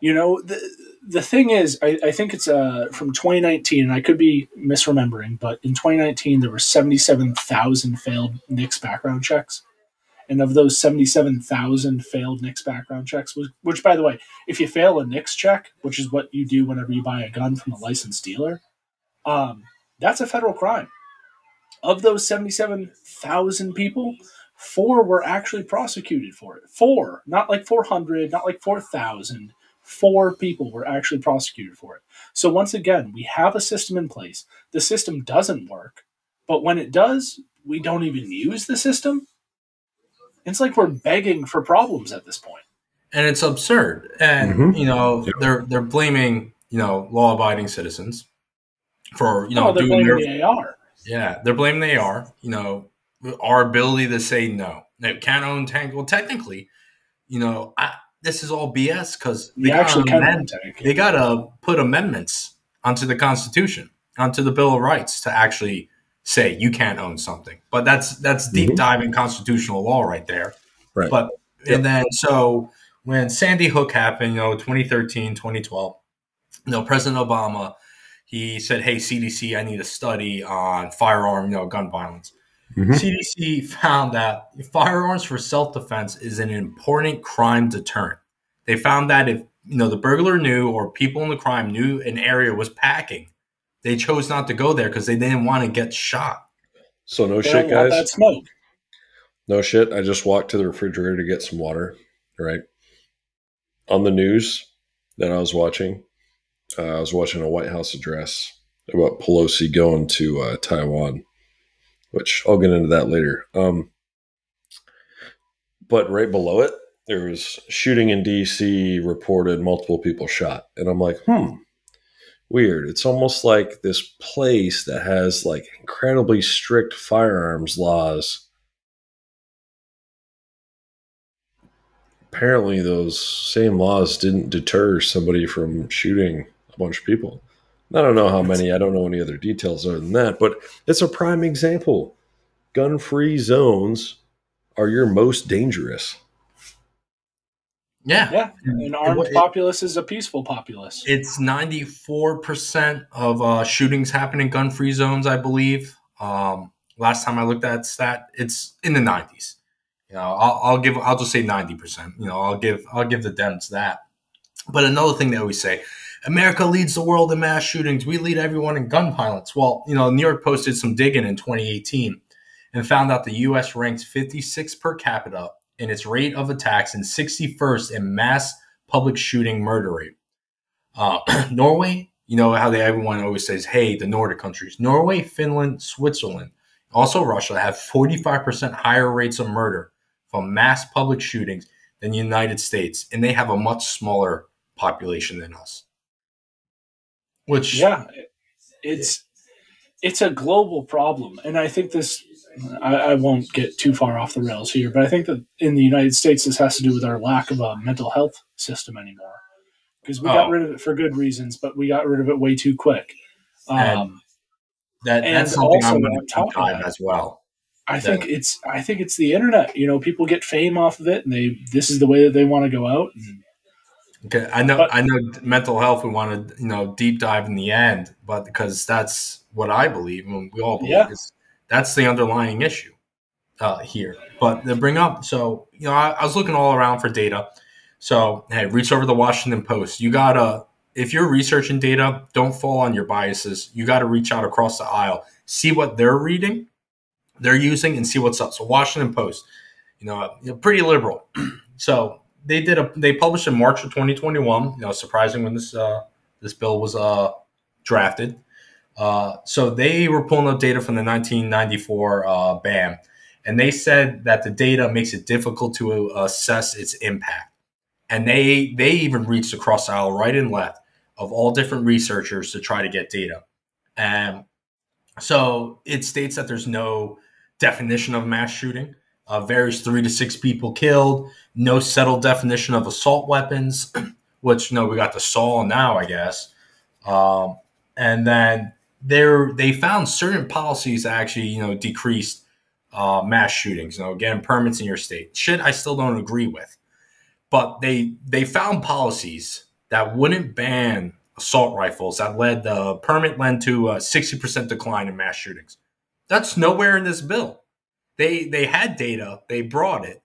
You know, the, the thing is, I, I think it's uh, from 2019, and I could be misremembering, but in 2019, there were 77,000 failed NICS background checks. And of those 77,000 failed NICS background checks, which, which, by the way, if you fail a NICS check, which is what you do whenever you buy a gun from a licensed dealer, um, that's a federal crime. Of those 77,000 people, four were actually prosecuted for it. Four, not like 400, not like 4,000. Four people were actually prosecuted for it. So, once again, we have a system in place. The system doesn't work, but when it does, we don't even use the system. It's like we're begging for problems at this point. And it's absurd. And, mm-hmm. you know, they're, they're blaming, you know, law abiding citizens for you know oh, doing their the AR. Yeah, they're blaming the AR. You know, our ability to say no. They can't own tank. Well, technically, you know, I, this is all BS because they actually amend, they got to put amendments onto the Constitution, onto the Bill of Rights to actually say you can't own something. But that's that's deep mm-hmm. dive in constitutional law right there. Right. But yep. and then so when Sandy Hook happened, you know, 2013, 2012, you know, President Obama he said, "Hey CDC, I need a study on firearm, you know, gun violence." Mm-hmm. CDC found that firearms for self defense is an important crime deterrent. They found that if you know the burglar knew or people in the crime knew an area was packing, they chose not to go there because they didn't want to get shot. So no They shit, don't want guys. that smoke. No shit. I just walked to the refrigerator to get some water. Right on the news that I was watching, uh, I was watching a White House address about Pelosi going to uh, Taiwan, which I'll get into that later. Um, but right below it, there was shooting in D.C. reported, multiple people shot, and I'm like, hmm, weird. It's almost like this place that has like incredibly strict firearms laws. Apparently, those same laws didn't deter somebody from shooting a bunch of people. I don't know how many. I don't know any other details other than that, but it's a prime example. Gun free zones are your most dangerous. Yeah, Yeah, an armed it- populace is a peaceful populace. It's 94% of uh, shootings happen in gun free zones, I believe. Um, last time I looked at that stat, it's in the 90s. You know, I'll, I'll give, I'll just say 90%. You know, I'll give, I'll give the Dems that. But another thing they always say, America leads the world in mass shootings. We lead everyone in gun violence. Well, you know, New York posted some digging in 2018 and found out the U.S. ranks 56 per capita in its rate of attacks and 61st in mass public shooting murder rate. Uh, [clears throat] Norway, you know how they everyone always says, "Hey, the Nordic countries, Norway, Finland, Switzerland, also Russia have 45% higher rates of murder from mass public shootings than the United States, and they have a much smaller population than us." Which Yeah, it's it's a global problem, and I think this. I, I won't get too far off the rails here, but I think that in the United States, this has to do with our lack of a mental health system anymore. Because we got Oh. rid of it for good reasons, but we got rid of it way too quick. And- Um, that, and that's something also I'm going to keep as well. I think it's I think it's the internet. You know, people get fame off of it, and they this is the way that they want to go out. And Okay, I know. But- I know. Mental health. We want to, you know, deep dive in the end, but because that's what I believe, and we all believe, Yeah. is that's the underlying issue uh, here. But to bring up, so you know, I, I was looking all around for data. So hey, reach over the Washington Post. You gotta, if you're researching data, don't fall on your biases. You got to reach out across the aisle, see what they're reading, they're using, and see what's up. So Washington Post, you know, you know, pretty liberal. [clears throat] so they did a they published in March of 2021. You know, surprising when this uh, this bill was uh, drafted. Uh, so they were pulling up data from the 1994 uh, ban, and they said that the data makes it difficult to assess its impact. And they they even reached across the aisle, right and left, of all different researchers to try to get data. And so it states that there's no definition of mass shooting. Uh, three to six people killed. No settled definition of assault weapons, [clears throat] which you know we got the saw now, I guess. Um, and then there they found certain policies actually you know decreased uh, mass shootings. You know, getting permits in your state. Shit, I still don't agree with, but they they found policies that wouldn't ban assault rifles that led the permit led to a sixty percent decline in mass shootings. That's nowhere in this bill. They they had data. They brought it.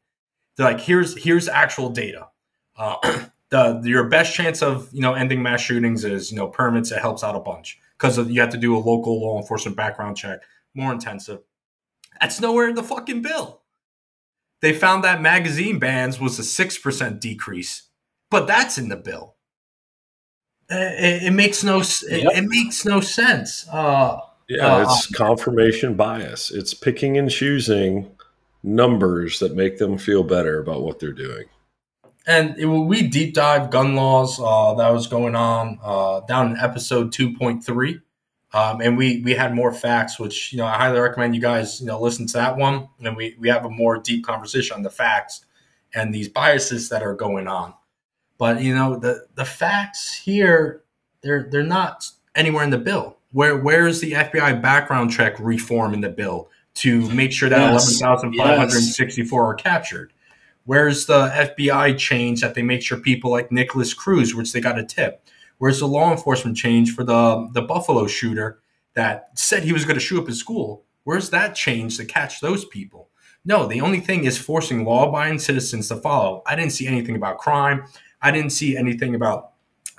They're like, here's here's actual data. Uh, [clears throat] the your best chance of you know ending mass shootings is you know permits. It helps out a bunch because you have to do a local law enforcement background check, more intensive. That's nowhere in the fucking bill. They found that magazine bans was a six percent decrease, but that's in the bill. It, it makes no it, Yep. it makes no sense. Uh, Yeah, Uh, it's confirmation bias. It's picking and choosing numbers that make them feel better about what they're doing. and it, we deep dive gun laws uh, that was going on uh, down in episode 2.3 um, and we we had more facts which you know i highly recommend you guys you know listen to that one and we we have a more deep conversation on the facts and these biases that are going on but you know the the facts here they're they're not anywhere in the bill where where is the fbi background check reform in the bill to make sure that Yes. 11564 are captured Where's the FBI change that they make sure people like Nikolas Cruz, which they got a tip? Where's the law enforcement change for the the Buffalo shooter that said he was going to shoot up his school? Where's that change to catch those people? No, the only thing is forcing law-abiding citizens to follow. I didn't see anything about crime. I didn't see anything about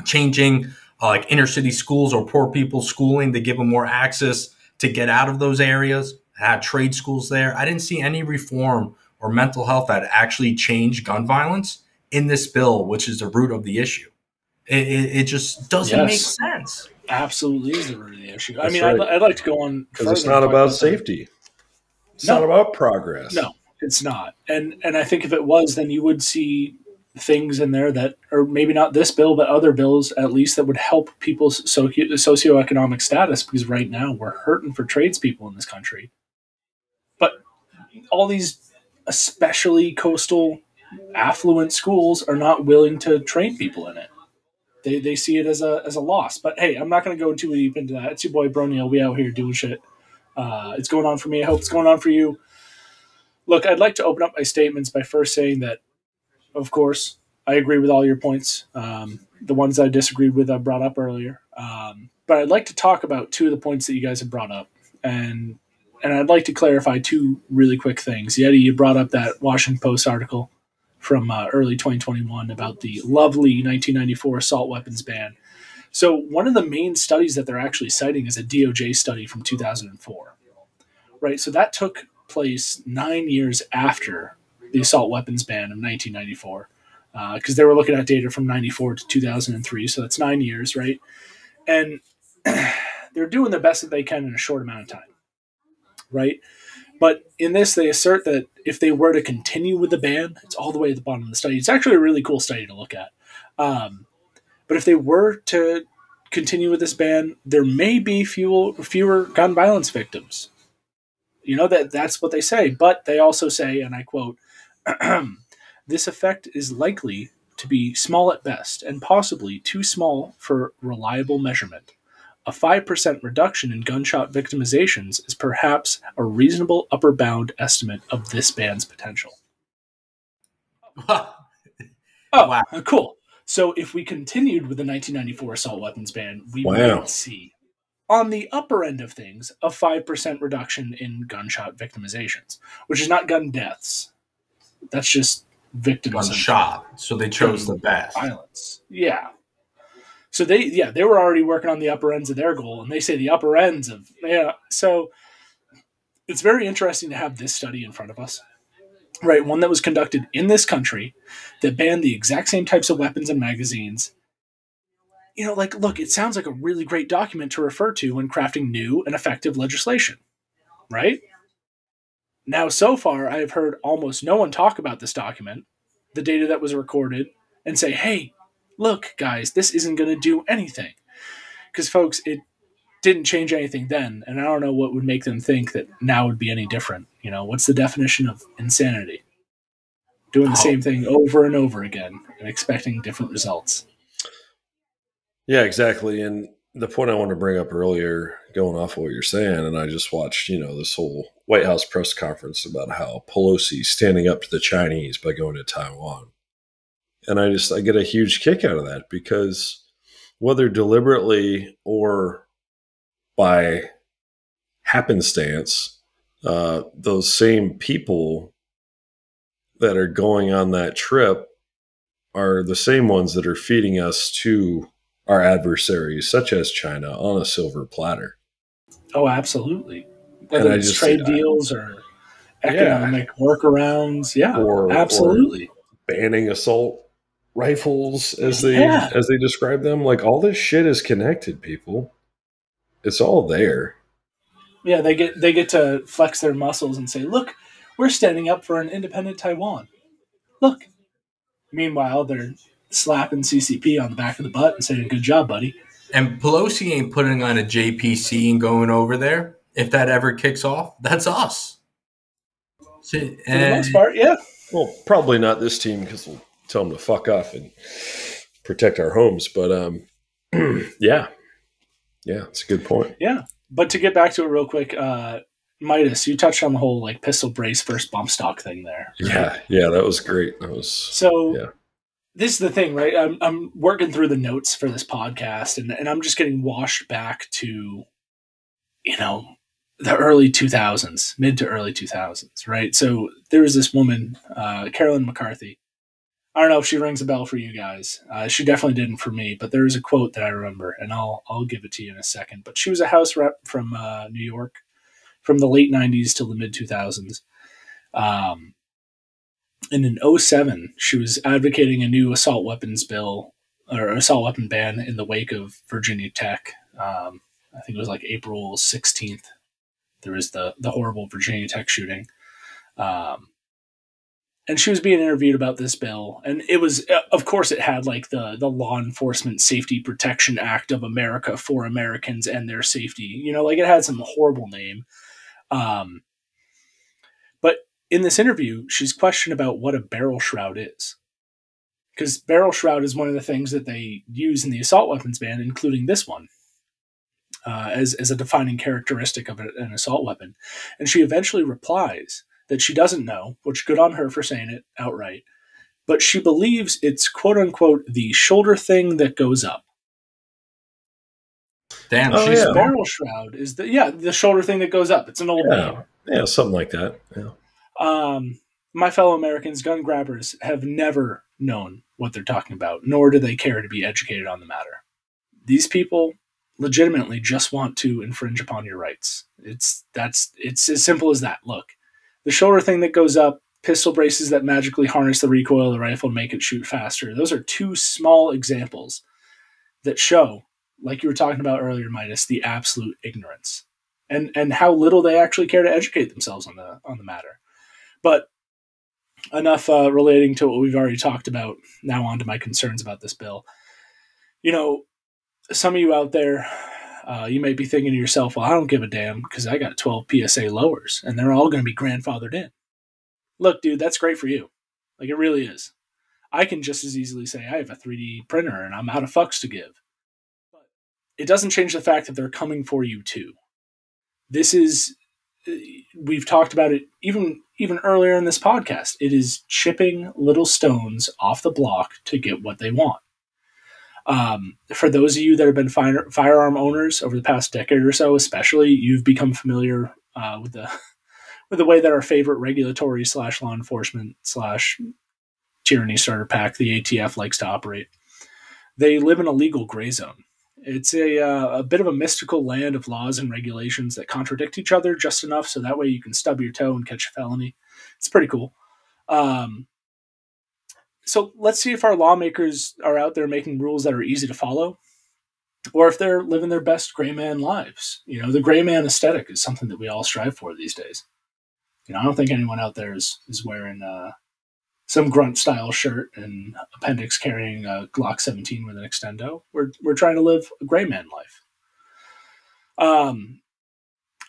changing uh, like inner city schools or poor people schooling to give them more access to get out of those areas. Had trade schools there. I didn't see any reform or mental health that actually changed gun violence in this bill, which is the root of the issue. It, it, it just doesn't yes. make sense. Absolutely is the root of the issue. That's I mean, right. I'd, I'd, like to go on because it's not about safety. It's no, not about progress. No, it's not. And and I think if it was, then you would see things in there that, or maybe not this bill, but other bills at least that would help people's socio- socioeconomic status. Because right now we're hurting for tradespeople in this country. But all these, especially coastal, affluent schools, are not willing to train people in it. They, they see it as a as a loss. But hey, I'm not going to go too deep into that. It's your boy Broniel. We out here doing shit. Uh, it's going on for me. I hope it's going on for you. Look, I'd like to open up my statements by first saying that, of course, I agree with all your points. Um, the ones I disagreed with, I brought up earlier. Um, but I'd like to talk about two of the points that you guys have brought up, and and I'd like to clarify two really quick things. Yeti, you brought up that Washington Post article from uh, early 2021 about the lovely 1994 assault weapons ban. So one of the main studies that they're actually citing is a DOJ study from 2004, right? So that took place nine years after the assault weapons ban of 1994, because uh, they were looking at data from 94 to 2003. So that's nine years, right? And [clears throat] they're doing the best that they can in a short amount of time, right? But in this, they assert that if they were to continue with the ban, it's all the way at the bottom of the study. It's actually a really cool study to look at. Um, but if they were to continue with this ban, there may be fewer, fewer gun violence victims. You know that that's what they say, but they also say, and I quote, "This effect is likely to be small at best, and possibly too small for reliable measurement. A five percent reduction in gunshot victimizations is perhaps a reasonable upper bound estimate of this ban's potential." [laughs] oh, wow. cool. So if we continued with the 1994 assault weapons ban, we wow. might see on the upper end of things, a 5% reduction in gunshot victimizations, which is not gun deaths. That's just victims. Gunshot. So they chose the best. Violence. Yeah. So they, yeah, they were already working on the upper ends of their goal, and they say the upper ends of, yeah. So it's very interesting to have this study in front of us, right? One that was conducted in this country that banned the exact same types of weapons and magazines you know, like, look, it sounds like a really great document to refer to when crafting new and effective legislation, right? Now, so far, I have heard almost no one talk about this document, the data that was recorded, and say, hey, look, guys, this isn't going to do anything. Because, folks, it didn't change anything then, and I don't know what would make them think that now would be any different. You know, what's the definition of insanity? Doing the oh. same thing over and over again and expecting different results. Yeah, exactly. And the point I wanted to bring up earlier, going off of what you're saying, and I just watched, you know, this whole White House press conference about how Pelosi standing up to the Chinese by going to Taiwan. And I just I get a huge kick out of that because whether deliberately or by happenstance, uh, those same people that are going on that trip are the same ones that are feeding us to our adversaries, such as China, on a silver platter. Oh, absolutely. Whether it's trade deals or economic yeah. workarounds, yeah, or, absolutely. Or banning assault rifles as they yeah. as they describe them, like all this shit is connected. People, it's all there. Yeah, they get they get to flex their muscles and say, "Look, we're standing up for an independent Taiwan." Look. Meanwhile, they're slapping CCP on the back of the butt and saying, "Good job, buddy." And Pelosi ain't putting on a JPC and going over there. If that ever kicks off, that's us. So, For the most part, yeah. Well, probably not this team because we'll tell them to fuck off and protect our homes. But um, [clears throat] yeah, yeah, it's a good point. Yeah, but to get back to it real quick, uh, Midas, you touched on the whole like pistol brace first bump stock thing there. Yeah, yeah, that was great. That was so. Yeah this is the thing, right? I'm, I'm working through the notes for this podcast and, and I'm just getting washed back to, you know, the early 2000s, mid to early 2000s, right? So there was this woman, uh, Carolyn McCarthy. I don't know if she rings a bell for you guys. Uh, she definitely didn't for me, but there is a quote that I remember, and I'll I'll give it to you in a second. But she was a House rep from uh, New York, from the late '90s till the mid 2000s. Um, and in 07, she was advocating a new assault weapons bill or assault weapon ban in the wake of Virginia Tech. Um, I think it was like April 16th. There was the the horrible Virginia Tech shooting. Um, and she was being interviewed about this bill and it was uh, of course it had like the the law enforcement safety protection act of america for americans and their safety you know like it had some horrible name um in this interview she's questioned about what a barrel shroud is because barrel shroud is one of the things that they use in the assault weapons ban including this one uh, as, as a defining characteristic of an assault weapon and she eventually replies that she doesn't know, which good on her for saying it outright. But she believes it's quote unquote the shoulder thing that goes up. Damn, oh, she's yeah. barrel shroud is the yeah the shoulder thing that goes up. It's an old yeah. name. Yeah, something like that. Yeah. Um, my fellow Americans, gun grabbers, have never known what they're talking about, nor do they care to be educated on the matter. These people legitimately just want to infringe upon your rights. It's that's it's as simple as that. Look, the shoulder thing that goes up, pistol braces that magically harness the recoil of the rifle and make it shoot faster. Those are two small examples that show, like you were talking about earlier, Midas, the absolute ignorance and and how little they actually care to educate themselves on the on the matter. But enough uh, relating to what we've already talked about. Now on to my concerns about this bill. You know, some of you out there uh, you may be thinking to yourself, well, I don't give a damn because I got 12 PSA lowers and they're all going to be grandfathered in. Look, dude, that's great for you. Like, it really is. I can just as easily say I have a 3D printer and I'm out of fucks to give. But it doesn't change the fact that they're coming for you too. This is, we've talked about it even even earlier in this podcast. It is chipping little stones off the block to get what they want. Um, for those of you that have been fire, firearm owners over the past decade or so, especially, you've become familiar uh, with the [laughs] with the way that our favorite regulatory slash law enforcement slash tyranny starter pack, the ATF, likes to operate. They live in a legal gray zone. It's a, uh, a bit of a mystical land of laws and regulations that contradict each other just enough so that way you can stub your toe and catch a felony. It's pretty cool. Um, so let's see if our lawmakers are out there making rules that are easy to follow or if they're living their best gray man lives. You know, the gray man aesthetic is something that we all strive for these days. You know, I don't think anyone out there is, is wearing uh, some grunt style shirt and appendix carrying a Glock 17 with an extendo. We're, we're trying to live a gray man life. Um,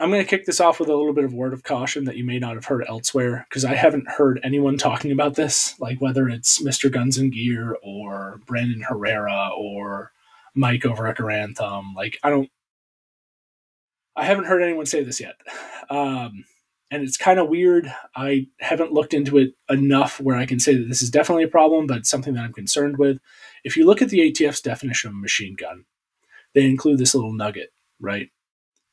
I'm going to kick this off with a little bit of word of caution that you may not have heard elsewhere because I haven't heard anyone talking about this, like whether it's Mr. Guns and Gear or Brandon Herrera or Mike over at Garand Like, I don't, I haven't heard anyone say this yet. Um, and it's kind of weird. I haven't looked into it enough where I can say that this is definitely a problem, but something that I'm concerned with. If you look at the ATF's definition of machine gun, they include this little nugget, right?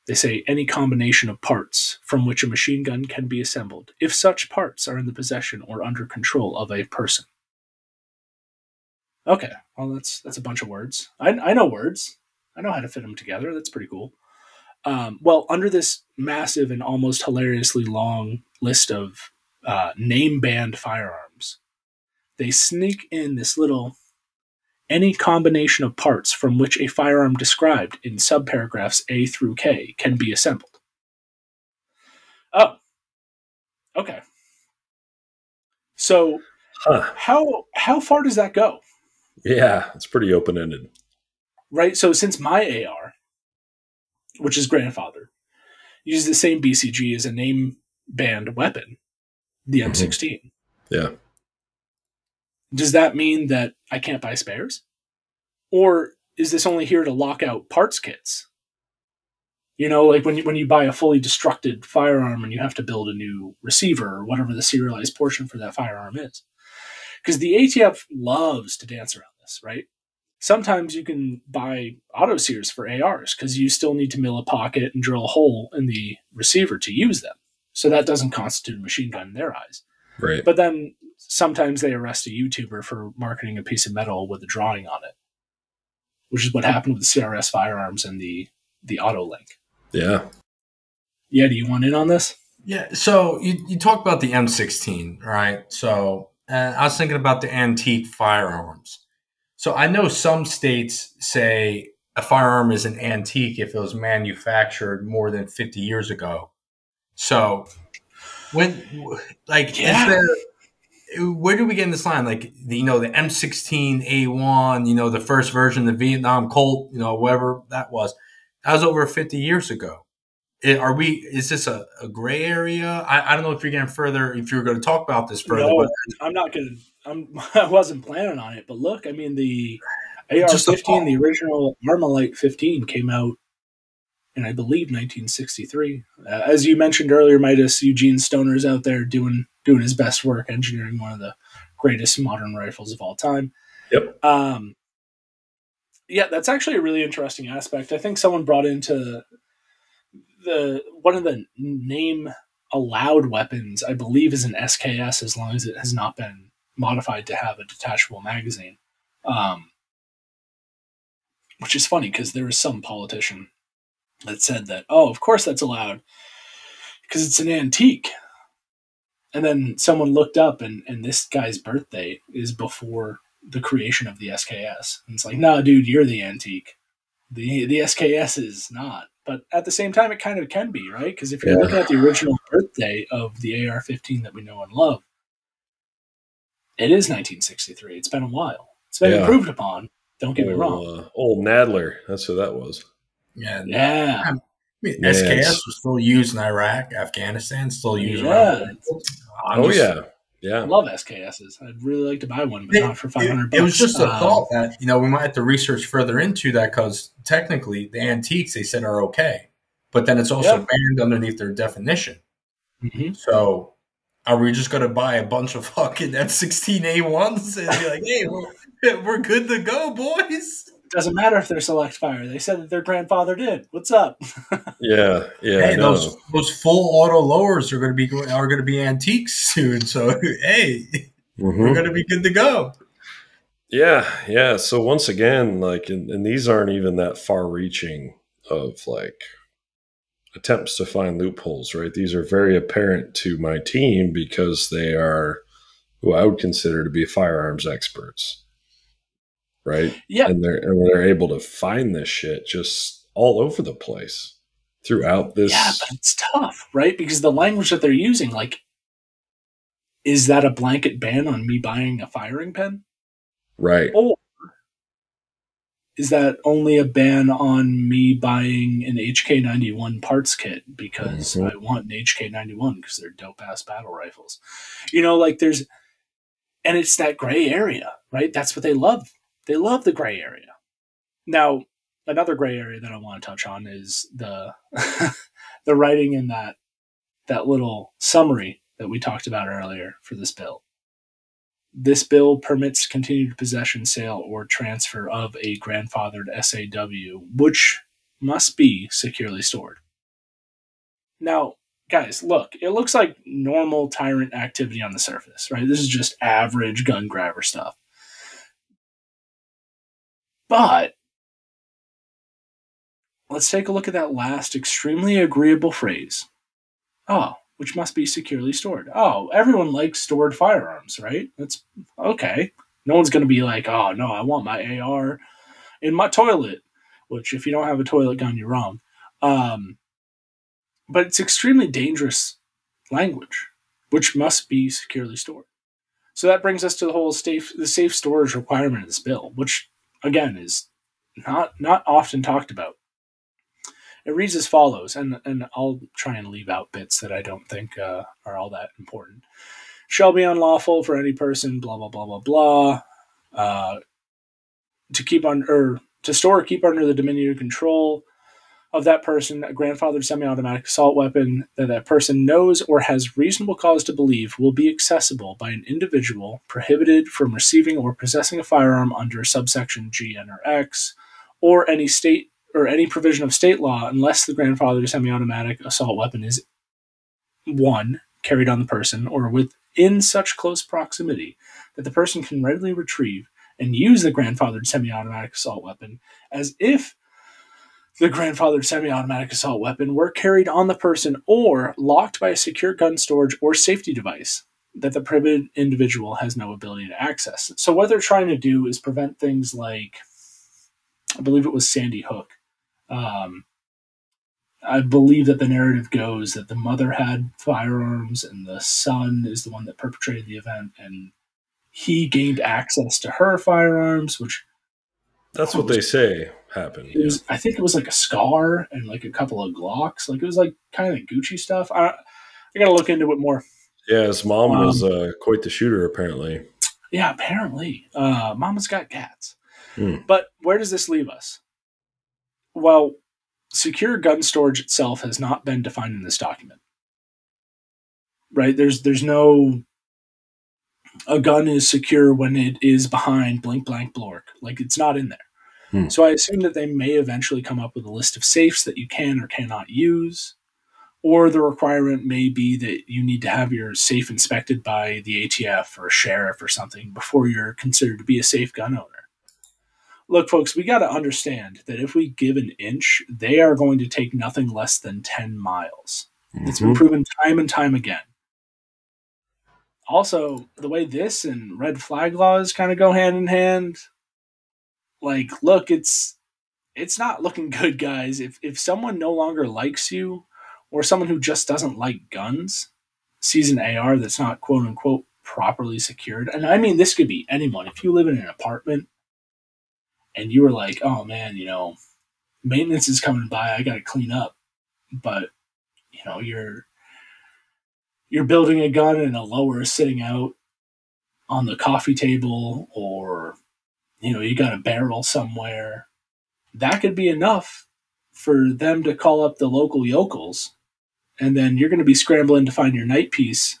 They say any combination of parts from which a machine gun can be assembled, if such parts are in the possession or under control of a person. Okay, well that's that's a bunch of words. I, I know words. I know how to fit them together. That's pretty cool. Um, well, under this massive and almost hilariously long list of uh, name banned firearms, they sneak in this little any combination of parts from which a firearm described in subparagraphs A through K can be assembled. Oh, okay. So, huh. how how far does that go? Yeah, it's pretty open ended. Right. So, since my AR, which is grandfather, uses the same BCG as a name banned weapon, the M16. Mm-hmm. Yeah does that mean that I can't buy spares? Or is this only here to lock out parts kits? You know, like when you, when you buy a fully destructed firearm and you have to build a new receiver or whatever the serialized portion for that firearm is. Because the ATF loves to dance around this, right? Sometimes you can buy auto sears for ARs because you still need to mill a pocket and drill a hole in the receiver to use them. So that doesn't constitute a machine gun in their eyes. Right. But then sometimes they arrest a YouTuber for marketing a piece of metal with a drawing on it, which is what happened with the CRS firearms and the the auto link. Yeah. Yeah, do you want in on this? Yeah. So you, you talk about the M16, right? So uh, I was thinking about the antique firearms. So I know some states say a firearm is an antique if it was manufactured more than 50 years ago. So when, like, Yeah. there, where do we get in this line? Like, the, you know, the M16A1, you know, the first version, the Vietnam Colt, you know, whatever that was, that was over 50 years ago. It- are we, is this a, a gray area? I, I don't know if you're getting further, if you're going to talk about this further, No, but I'm not gonna. I'm. [laughs] I wasn't planning on it, but look, I mean the AR-15, the original ArmaLite 15, came out in I believe 1963. Uh, as you mentioned earlier, Midas Eugene Stoner's out there doing doing his best work, engineering one of the greatest modern rifles of all time. Yep. Um, yeah, that's actually a really interesting aspect. I think someone brought into the one of the name allowed weapons, I believe, is an SKS as long as it has not been modified to have a detachable magazine. Um, which is funny because there was some politician that said that, oh, of course that's allowed because it's an antique. And then someone looked up, and, and this guy's birthday is before the creation of the SKS. And it's like, nah, dude, you're the antique. The the SKS is not. But at the same time, it kind of can be, right? Because if you're Yeah. looking at the original birthday of the AR-15 that we know and love, it is 1963. It's been a while. It's been Yeah. improved upon. Don't get me wrong. uh, old Nadler. That's who that was. yeah, Yeah, I mean, Yes. SKS was still used in Iraq, Afghanistan, still used Yeah. oh just- yeah, I love SKSs. I'd really like to buy one, but It- not for 500 bucks. It was just a Um, thought that you know we might have to research further into that because technically the antiques they said are okay, but then it's also Yeah. banned underneath their definition. mhm. So are we just going to buy a bunch of fucking M16A1s and be like, hey, we're, [laughs] we're good to go, boys? Doesn't matter if they're select fire. They said that their grandfather did. What's up? [laughs] Yeah, yeah. hey, those those full auto lowers are going to be are going to be antiques soon. So [laughs] hey, Mhm. we're going to be good to go. Yeah, yeah. So once again, like, and, and these aren't even that far-reaching of like attempts to find loopholes, right? These are very apparent to my team because they are who I would consider to be firearms experts, right? Yeah. and they're and they're able to find this shit just all over the place throughout this. Yeah, but it's tough, right? Because the language that they're using, like, is that a blanket ban on me buying a firing pin? right. Or is that only a ban on me buying an HK91 parts kit because Mhm. I want an HK91 because they're dope ass battle rifles? You know, like there's, and it's that gray area, right? That's what they love. They love the gray area. Now, another gray area that I want to touch on is the [laughs] the writing in that that little summary that we talked about earlier for this bill. This bill permits continued possession, sale, or transfer of a grandfathered SAW, which must be securely stored. Now, guys, look, it looks like normal tyrant activity on the surface, right? This is just average gun grabber stuff. But let's take a look at that last extremely agreeable phrase. Oh, which must be securely stored. Oh, everyone likes stored firearms, right? That's okay. No one's going to be like, oh, no, I want my AR in my toilet, which if you don't have a toilet gun, you're wrong. Um, but it's extremely dangerous language, which must be securely stored. So that brings us to the whole safe, the safe storage requirement of this bill, which again is not not often talked about. It reads as follows, and, and I'll try and leave out bits that I don't think uh, are all that important. Shall be unlawful for any person, blah blah blah blah blah, uh, to keep on or to store or keep under the dominion or control of that person a grandfathered semi-automatic assault weapon that that person knows or has reasonable cause to believe will be accessible by an individual prohibited from receiving or possessing a firearm under subsection G, N, or X, or any state or any provision of state law unless the grandfathered semi-automatic assault weapon is one carried on the person or within such close proximity that the person can readily retrieve and use the grandfathered semi automatic assault weapon as if the grandfathered semi automatic assault weapon were carried on the person or locked by a secure gun storage or safety device that the prohibited individual has no ability to access. So, what they're trying to do is prevent things like, I believe it was Sandy Hook. Um, I believe that the narrative goes that the mother had firearms and the son is the one that perpetrated the event, and he gained access to her firearms, which that's what they say happened. Was, I think it was like a scar and like a couple of Glocks. Like it was like kind of Gucci stuff. I, I got to look into it more. Yeah, his mom um, was uh, quite the shooter, apparently. Yeah, apparently. Uh, Mama's got cats. Hmm. But where does this leave us? Well, secure gun storage itself has not been defined in this document. Right? There's there's no a gun is secure when it is behind blank blank blork. Like it's not in there. Hmm. So I assume that they may eventually come up with a list of safes that you can or cannot use. Or the requirement may be that you need to have your safe inspected by the ATF or a sheriff or something before you're considered to be a safe gun owner. Look, folks, we got to understand that if we give an inch, they are going to take nothing less than 10 miles. Mm-hmm. It's been mm-hmm. proven time and time again. Also, the way this and red flag laws kind of go hand in hand, like, look, it's it's not looking [laughs] good, guys. If if someone no longer likes you, or someone who just doesn't like guns sees an AR that's not quote unquote properly secured, and I mean this could be anyone. If you live in an apartment and you were like, oh man, you know, maintenance is coming by, I got to clean up. But, you know, you're, you're building a gun and a lower is sitting out on the coffee table or, you know, you got a barrel somewhere. That could be enough for them to call up the local yokels. And then you're going to be scrambling to find your night piece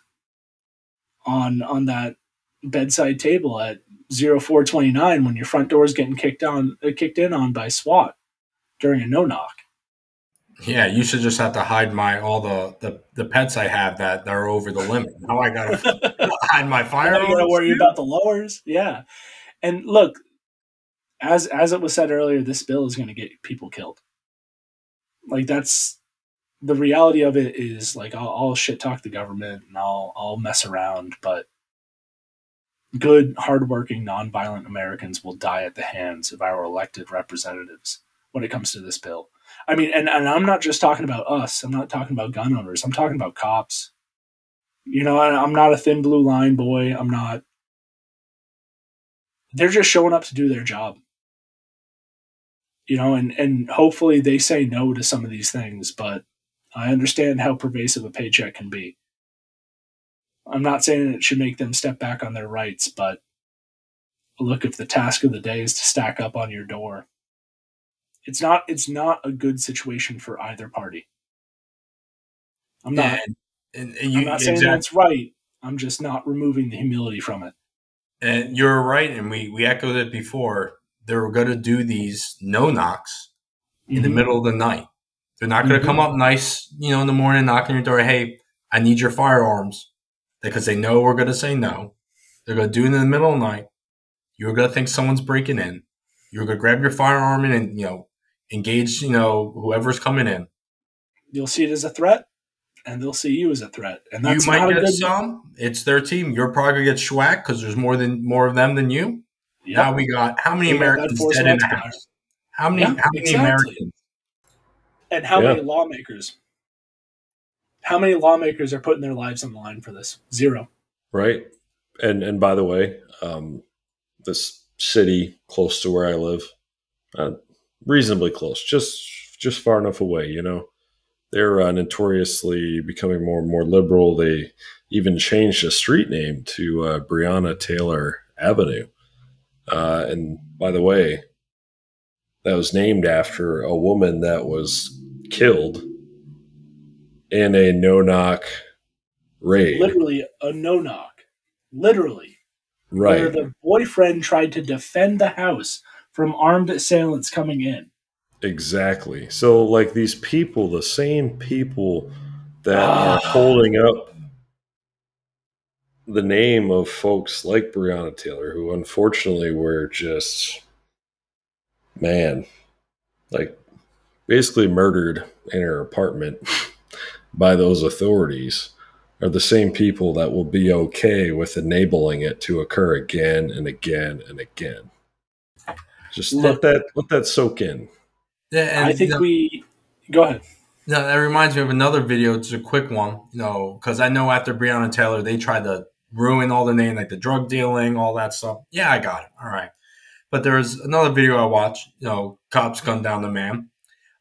on on that bedside table at 0429 when your front door is getting kicked on uh, kicked in on by SWAT during a no knock. Yeah, you should just have to hide my all the the, the pets I have that, are over the limit. Now I gotta [laughs] hide my firearms. You gotta worry about the lowers. Yeah, and look, as as it was said earlier, this bill is going to get people killed. Like that's the reality of it. Is like I'll, I'll shit talk the government and I'll I'll mess around, but good, hardworking, nonviolent Americans will die at the hands of our elected representatives when it comes to this bill. I mean, and, and I'm not just talking about us. I'm not talking about gun owners. I'm talking about cops. You know, I'm not a thin blue line boy. I'm not. They're just showing up to do their job. You know, and, and hopefully they say no to some of these things, but I understand how pervasive a paycheck can be. I'm not saying it should make them step back on their rights, but look, if the task of the day is to stack up on your door, it's not it's not a good situation for either party. I'm not. And, and, you, I'm not saying exactly. that's right. I'm just not removing the humility from it. And you're right, and we we echoed it before. They're going to do these no knocks in mm-hmm. the middle of the night. They're not going to mm-hmm. come up nice, you know, in the morning, knocking your door. Hey, I need your firearms because they know we're going to say no. They're going to do it in the middle of the night. You're going to think someone's breaking in. You're going to grab your firearm and, you know, engage, you know, whoever's coming in. You'll see it as a threat, and they'll see you as a threat. And that's you might get some. It's their team. You're probably going to get schwacked because there's more than more of them than you. Yep. Now we got how many Americans dead in the house? How many? Yeah, how many exactly. Americans? And how yeah. many lawmakers? How many lawmakers are putting their lives on the line for this? Zero. Right. And and by the way, um, this city close to where I live, uh, reasonably close, just just far enough away, you know. They're uh, notoriously becoming more and more liberal. They even changed the street name to uh, Breonna Taylor Avenue. Uh, and by the way, that was named after a woman that was killed in a no knock raid. Literally a no knock. Literally. Right. Where the boyfriend tried to defend the house from armed assailants coming in. Exactly. So, like these people, the same people that are ah. holding up the name of folks like Breonna Taylor, who unfortunately were just, man, like basically murdered in her apartment [laughs] by those authorities, are the same people that will be okay with enabling it to occur again and again and again. Just let that let that soak in. Yeah, and I think we go ahead. No, that reminds me of another video. It's a quick one, you know, because I know after Breonna Taylor, they tried to ruin all the name, like the drug dealing, all that stuff. Yeah, I got it. All right. But there's another video I watched, you know, cops gunned down the man.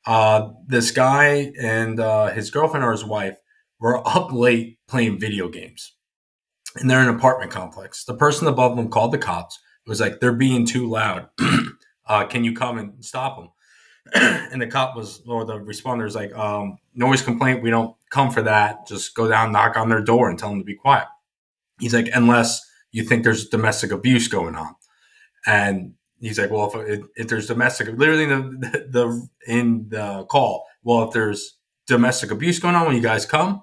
Uh, this guy and uh, his girlfriend or his wife were up late playing video games. And they're in an apartment complex. The person above them called the cops. It was like, they're being too loud. [clears throat] uh, can you come and stop them? [clears throat] and the cop was, or the responder was like, um, noise complaint. We don't come for that. Just go down, knock on their door, and tell them to be quiet. He's like, unless you think there's domestic abuse going on. And he's like, well, if, if there's domestic, literally the, the in the call, well, if there's domestic abuse going on when you guys come,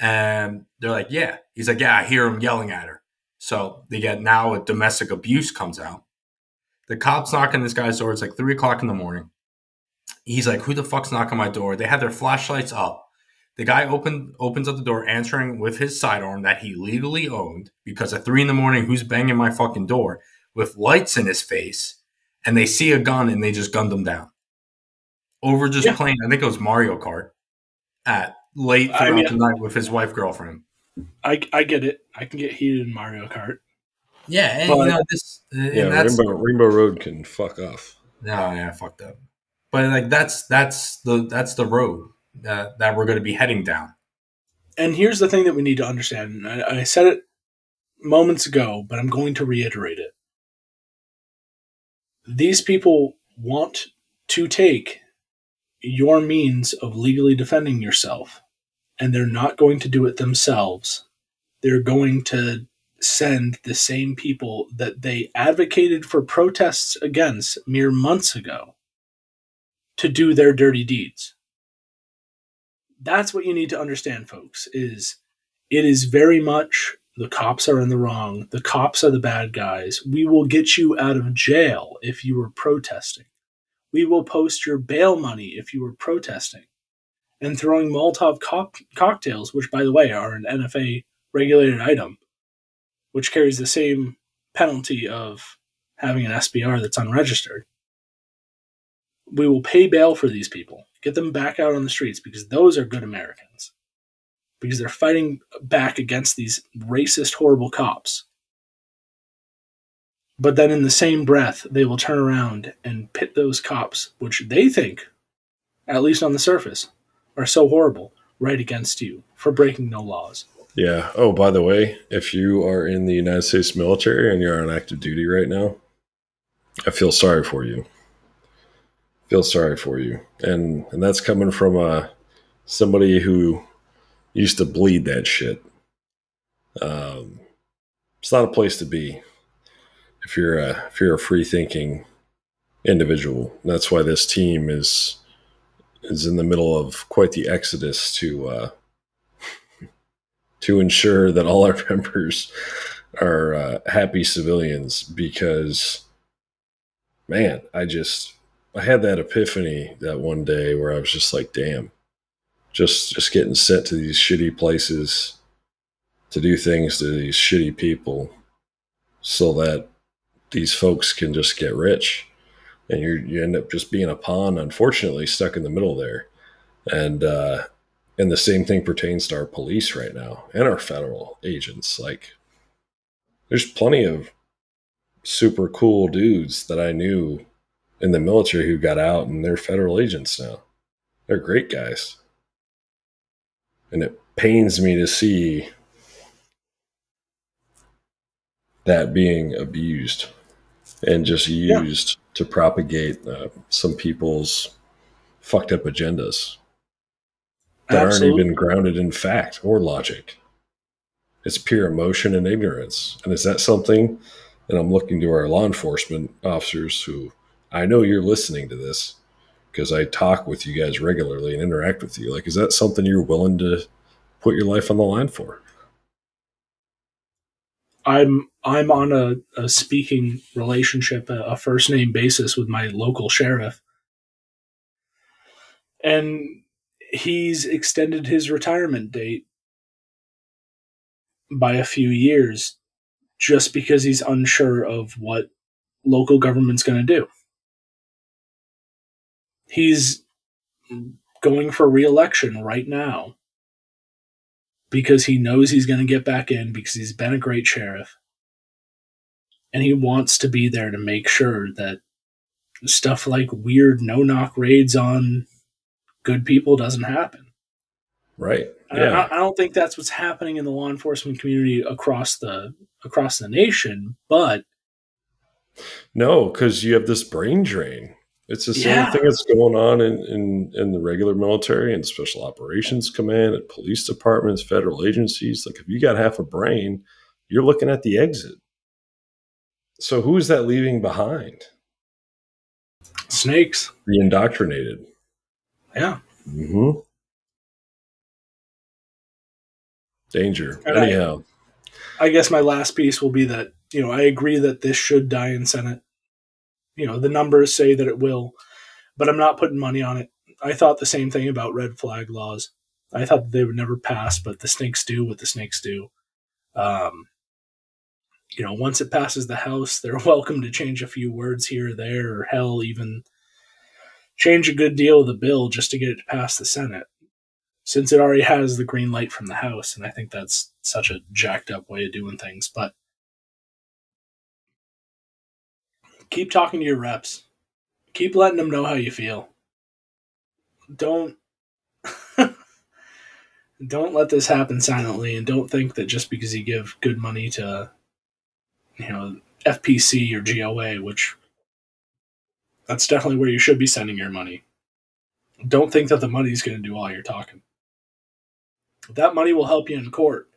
and they're like, yeah. He's like, yeah, I hear him yelling at her. So they get now a domestic abuse comes out. The cops knock on this guy's door. It's like three o'clock in the morning. He's like, who the fuck's knocking my door? They have their flashlights up. The guy open, opens up the door, answering with his sidearm that he legally owned because at three in the morning, who's banging my fucking door with lights in his face? And they see a gun and they just gunned him down over just yeah. playing. I think it was Mario Kart at late throughout I mean, the night with his wife girlfriend. I, I get it. I can get heated in Mario Kart. Yeah, and but, you know this. Uh, yeah, Rainbow, Rainbow Road can fuck off. No, yeah, fucked up. But like that's that's the that's the road that, that we're going to be heading down. And here's the thing that we need to understand. I, I said it moments ago, but I'm going to reiterate it. These people want to take your means of legally defending yourself, and they're not going to do it themselves. They're going to send the same people that they advocated for protests against mere months ago to do their dirty deeds that's what you need to understand, folks, is it is very much the cops are in the wrong. The cops are the bad guys. We will get you out of jail if you were protesting. We will post your bail money if you were protesting. And throwing Molotov co- cocktails, which, by the way, are an NFA regulated item, which carries the same penalty of having an SBR that's unregistered. We will pay bail for these people Get them back out on the streets because those are good Americans. Because they're fighting back against these racist, horrible cops. But then in the same breath, they will turn around and pit those cops, which they think, at least on the surface, are so horrible, right against you for breaking no laws. Yeah. Oh, by the way, if you are in the United States military and you're on active duty right now, I feel sorry for you feel sorry for you, and and that's coming from a uh, somebody who used to bleed that shit. Um, it's not a place to be if you're a if you're a free thinking individual. That's why this team is is in the middle of quite the exodus to uh, [laughs] to ensure that all our [laughs] members are uh, happy civilians. Because, man, I just I had that epiphany that one day where I was just like, damn, just just getting sent to these shitty places to do things to these shitty people so that these folks can just get rich and you you end up just being a pawn unfortunately stuck in the middle there and uh and the same thing pertains to our police right now and our federal agents like there's plenty of super cool dudes that I knew in the military who got out and they're federal agents now. They're great guys. And it pains me to see that being abused and just used yeah. to propagate uh, some people's fucked up agendas that Absolutely. aren't even grounded in fact or logic. It's pure emotion and ignorance. And is that something? And I'm looking to our law enforcement officers who I know you're listening to this because I talk with you guys regularly and interact with you. Like, is that something you're willing to put your life on the line for? I'm I'm on a, a speaking relationship, a, a first name basis with my local sheriff, and he's extended his retirement date by a few years just because he's unsure of what local government's going to do. He's going for reelection right now because he knows he's going to get back in because he's been a great sheriff. And he wants to be there to make sure that stuff like weird no knock raids on good people doesn't happen. Right. Yeah. I, I, don't think that's what's happening in the law enforcement community across the across the nation, but no, because you have this brain drain. It's the same yeah. thing that's going on in, in, in the regular military and special operations command and police departments, federal agencies. Like if you got half a brain, you're looking at the exit. So who is that leaving behind? Snakes. Reindoctrinated. Yeah. Mm-hmm. Danger. And Anyhow. I, I guess my last piece will be that, you know, I agree that this should die in Senate. You know, the numbers say that it will, but I'm not putting money on it. I thought the same thing about red flag laws. I thought they would never pass, but the snakes do what the snakes do. Um, you know, once it passes the House, they're [laughs] welcome to change a few words here or there, or hell, even change a good deal of the bill just to get it to pass the Senate since it already has the green light from the House. And I think that's such a jacked up way of doing things. But keep talking to your reps, keep letting them know how you feel. Don't. [laughs] don't let this happen silently and don't think that just because you give good money to you know FPC or GOA which that's definitely where you should be sending your money don't think that the money's going to do all your talking that money will help you in court,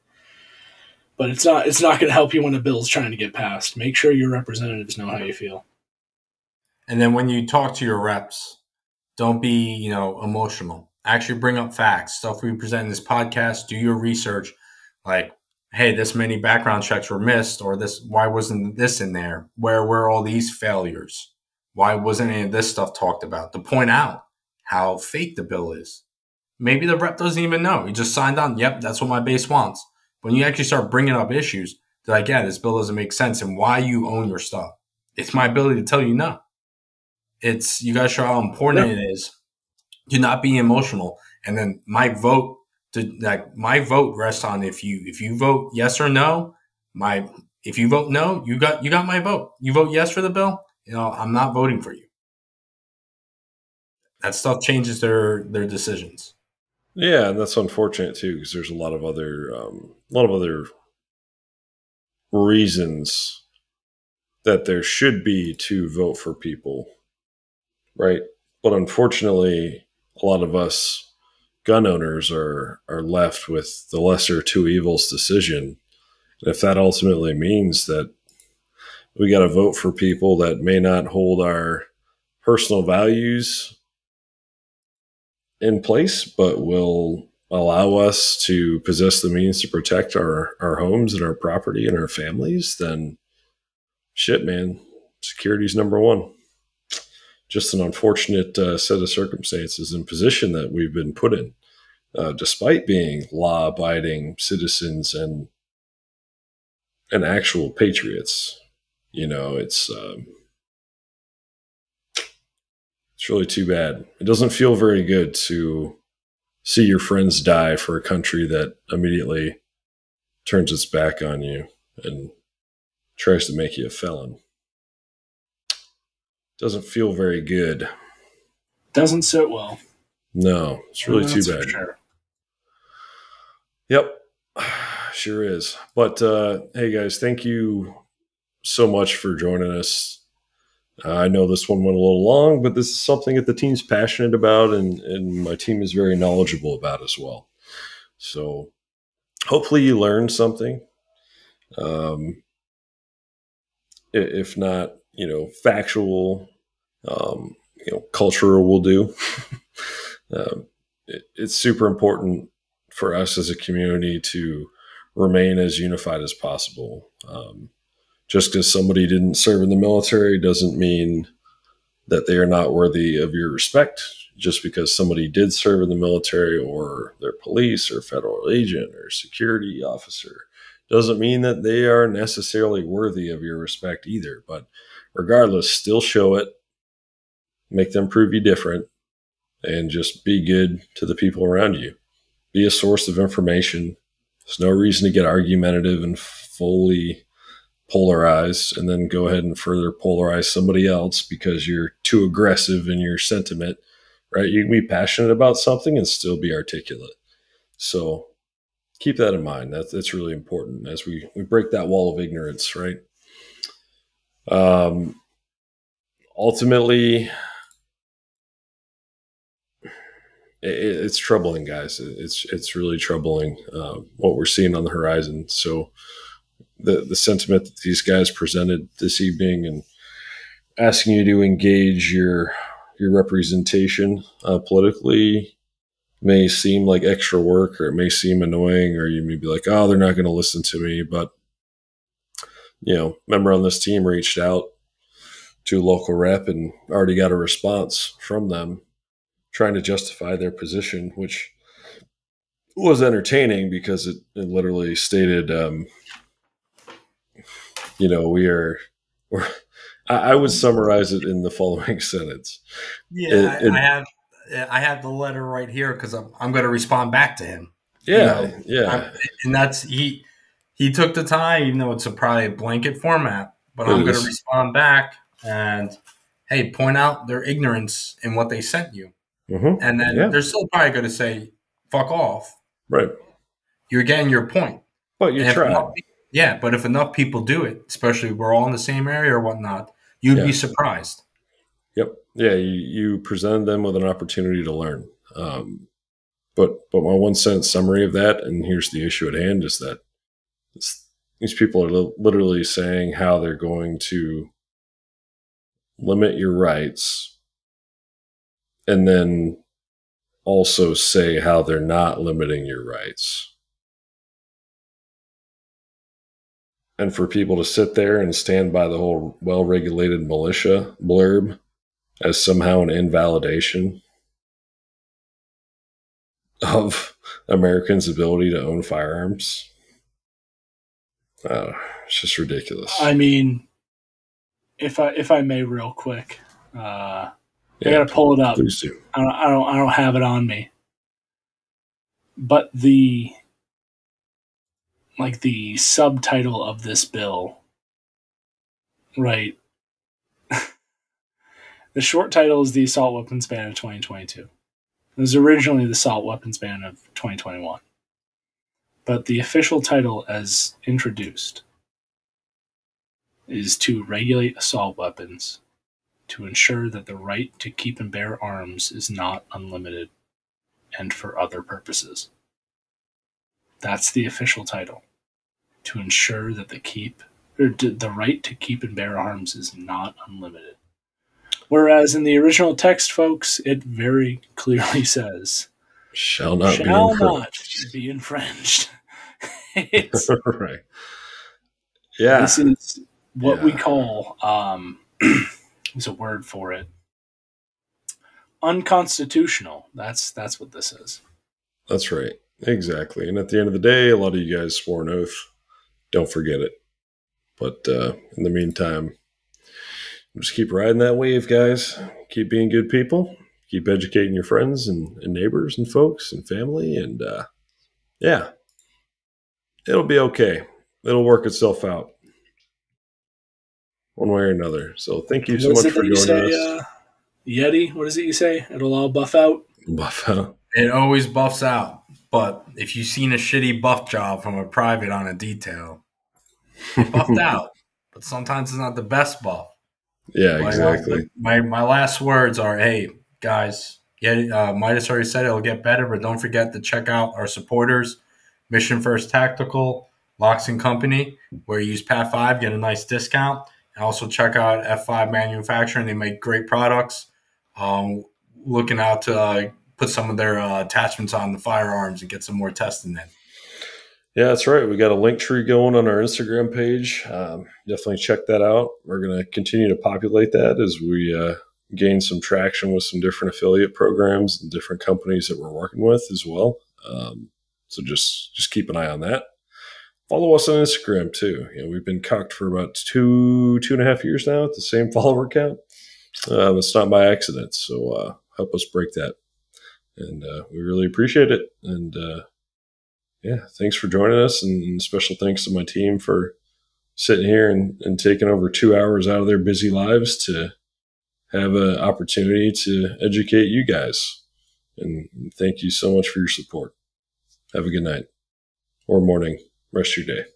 but it's not. It's not going to help you when a bill is trying to get passed. Make sure your representatives know how you feel. And then when you talk to your reps, don't be you know emotional. Actually, bring up facts. Stuff we present in this podcast. Do your research. Like, hey, this many background checks were missed, or this. Why wasn't this in there? Where were all these failures? Why wasn't any of this stuff talked about? To point out how fake the bill is Maybe the rep doesn't even know. He just signed on. Yep, that's what my base wants. When you actually start bringing up issues, they're like, yeah, this bill doesn't make sense and why you own your stuff. It's my ability to tell you no. It's you guys show how important it is to not be emotional. And then my vote to like my vote rests on if you if you vote yes or no. My if you vote no, you got you got my vote. You vote yes for the bill, you know, I'm not voting for you. That stuff changes their their decisions. Yeah, and that's unfortunate too because there's a lot of other um, a lot of other reasons that there should be to vote for people, right? But unfortunately, a lot of us gun owners are are left with the lesser two evils decision. And if that ultimately means that we got to vote for people that may not hold our personal values in place, but will allow us to possess the means to protect our, our homes and our property and our families, then shit, man, security's number one. Just an unfortunate uh, set of circumstances and position that we've been put in, uh, despite being law abiding citizens and and actual patriots. You know, it's um, it's really too bad. It doesn't feel very good to see your friends die for a country that immediately turns its back on you and tries to make you a felon. Doesn't feel very good. Doesn't sit well. No, it's really too bad. Sure. Yep, [sighs] sure is. But uh, hey, guys, thank you so much for joining us I know this one went a little long, but this is something that the team's passionate about and, and my team is very knowledgeable about as well. So hopefully you learned something. Um, if not, you know, factual, um, you know, cultural will do. [laughs] um, it, it's super important for us as a community to remain as unified as possible. Um, just because somebody didn't serve in the military doesn't mean that they are not worthy of your respect. Just because somebody did serve in the military or they're police or federal agent or security officer doesn't mean that they are necessarily worthy of your respect either. But regardless, still show it, make them prove you different, and just be good to the people around you. Be a source of information. There's no reason to get argumentative and fully polarize and then go ahead and further polarize somebody else because you're too aggressive in your sentiment, right? You can be passionate about something and still be articulate. So keep that in mind. That's that's really important as we we break that wall of ignorance, right? Um, ultimately, it's troubling, guys. It's it's really troubling uh, what we're seeing on the horizon. So the the sentiment that these guys presented this evening and asking you to engage your your representation uh, politically may seem like extra work or it may seem annoying or you may be like oh they're not going to listen to me but you know member on this team reached out to local rep and already got a response from them trying to justify their position which was entertaining because it, it literally stated um, you know, we are, we're, I, would summarize it in the following [laughs] sentence. Yeah, it, it, I have, I have the letter right here because I'm, I'm going to respond back to him. Yeah, you know, yeah, I'm, and that's he. He took the time, even though it's a probably a blanket format, but it I'm going to respond back and hey, point out their ignorance in what they sent you, mm-hmm. and then yeah. they're still probably going to say "fuck off." Right. You're getting your point. But you try. Yeah, but if enough people do it, especially if we're all in the same area or whatnot, you'd yeah. be surprised. Yep. Yeah, you, you presented them with an opportunity to learn. Um, but but my one sentence summary of that, and here's the issue at hand, is that these people are li- literally saying how they're going to limit your rights, and then also say how they're not limiting your rights. And for people to sit there and stand by the whole well regulated militia blurb as somehow an invalidation of Americans' ability to own firearms. Uh, it's just ridiculous. I mean, if I if I may, real quick, uh, yeah, I gotta pull it up. Please do. I don't, I don't I don't have it on me, but the like the subtitle of this bill, right? [laughs] the short title is the assault weapons ban of 2022. It was originally the assault weapons ban of 2021. But the official title, as introduced, is to regulate assault weapons to ensure that the right to keep and bear arms is not unlimited and for other purposes. That's the official title. To ensure that the keep or the right to keep and bear arms is not unlimited. Whereas in the original text, folks, it very [laughs] clearly says shall not shall be infringed. not be infringed. right. Yeah. This is what yeah. we call um [clears throat] there's a word for it. Unconstitutional. That's that's what this is. That's right. Exactly. And at the end of the day, a lot of you guys swore an oath. Don't forget it. But uh, in the meantime, just keep riding that wave, guys. Keep being good people. Keep educating your friends and, and neighbors and folks and family. And uh, yeah, it'll be okay. It'll work itself out one way or another. So thank you so much for joining say, us. Uh, Yeti, what is it you say? It'll all buff out. Buff out. It always buffs out. But if you've seen a shitty buff job from a private on a detail, buffed [laughs] out. But sometimes it's not the best buff. Yeah, my, exactly. My my last words are, hey guys, yeah, uh, Midas already said it'll get better, but don't forget to check out our supporters, Mission First Tactical, Locks and Company, where you use Path Five, get a nice discount. And also check out F5 Manufacturing. They make great products. Um, looking out to uh, put some of their uh, attachments on the firearms and get some more testing in. Yeah, that's right. We got a link tree going on our Instagram page. Um, definitely check that out. We're going to continue to populate that as we uh, gain some traction with some different affiliate programs and different companies that we're working with as well. Um, so just just keep an eye on that. Follow us on Instagram too. You know, we've been cocked for about two two and a half years now at the same [laughs] follower count. Uh, it's not by accident. So uh, help us break that, and uh, we really appreciate it. And uh, yeah, thanks for joining us, and, special thanks to my team for sitting here and, and taking over two hours out of their busy lives to have an opportunity to educate you guys. And thank you so much for your support. Have a good night or morning, rest of your day.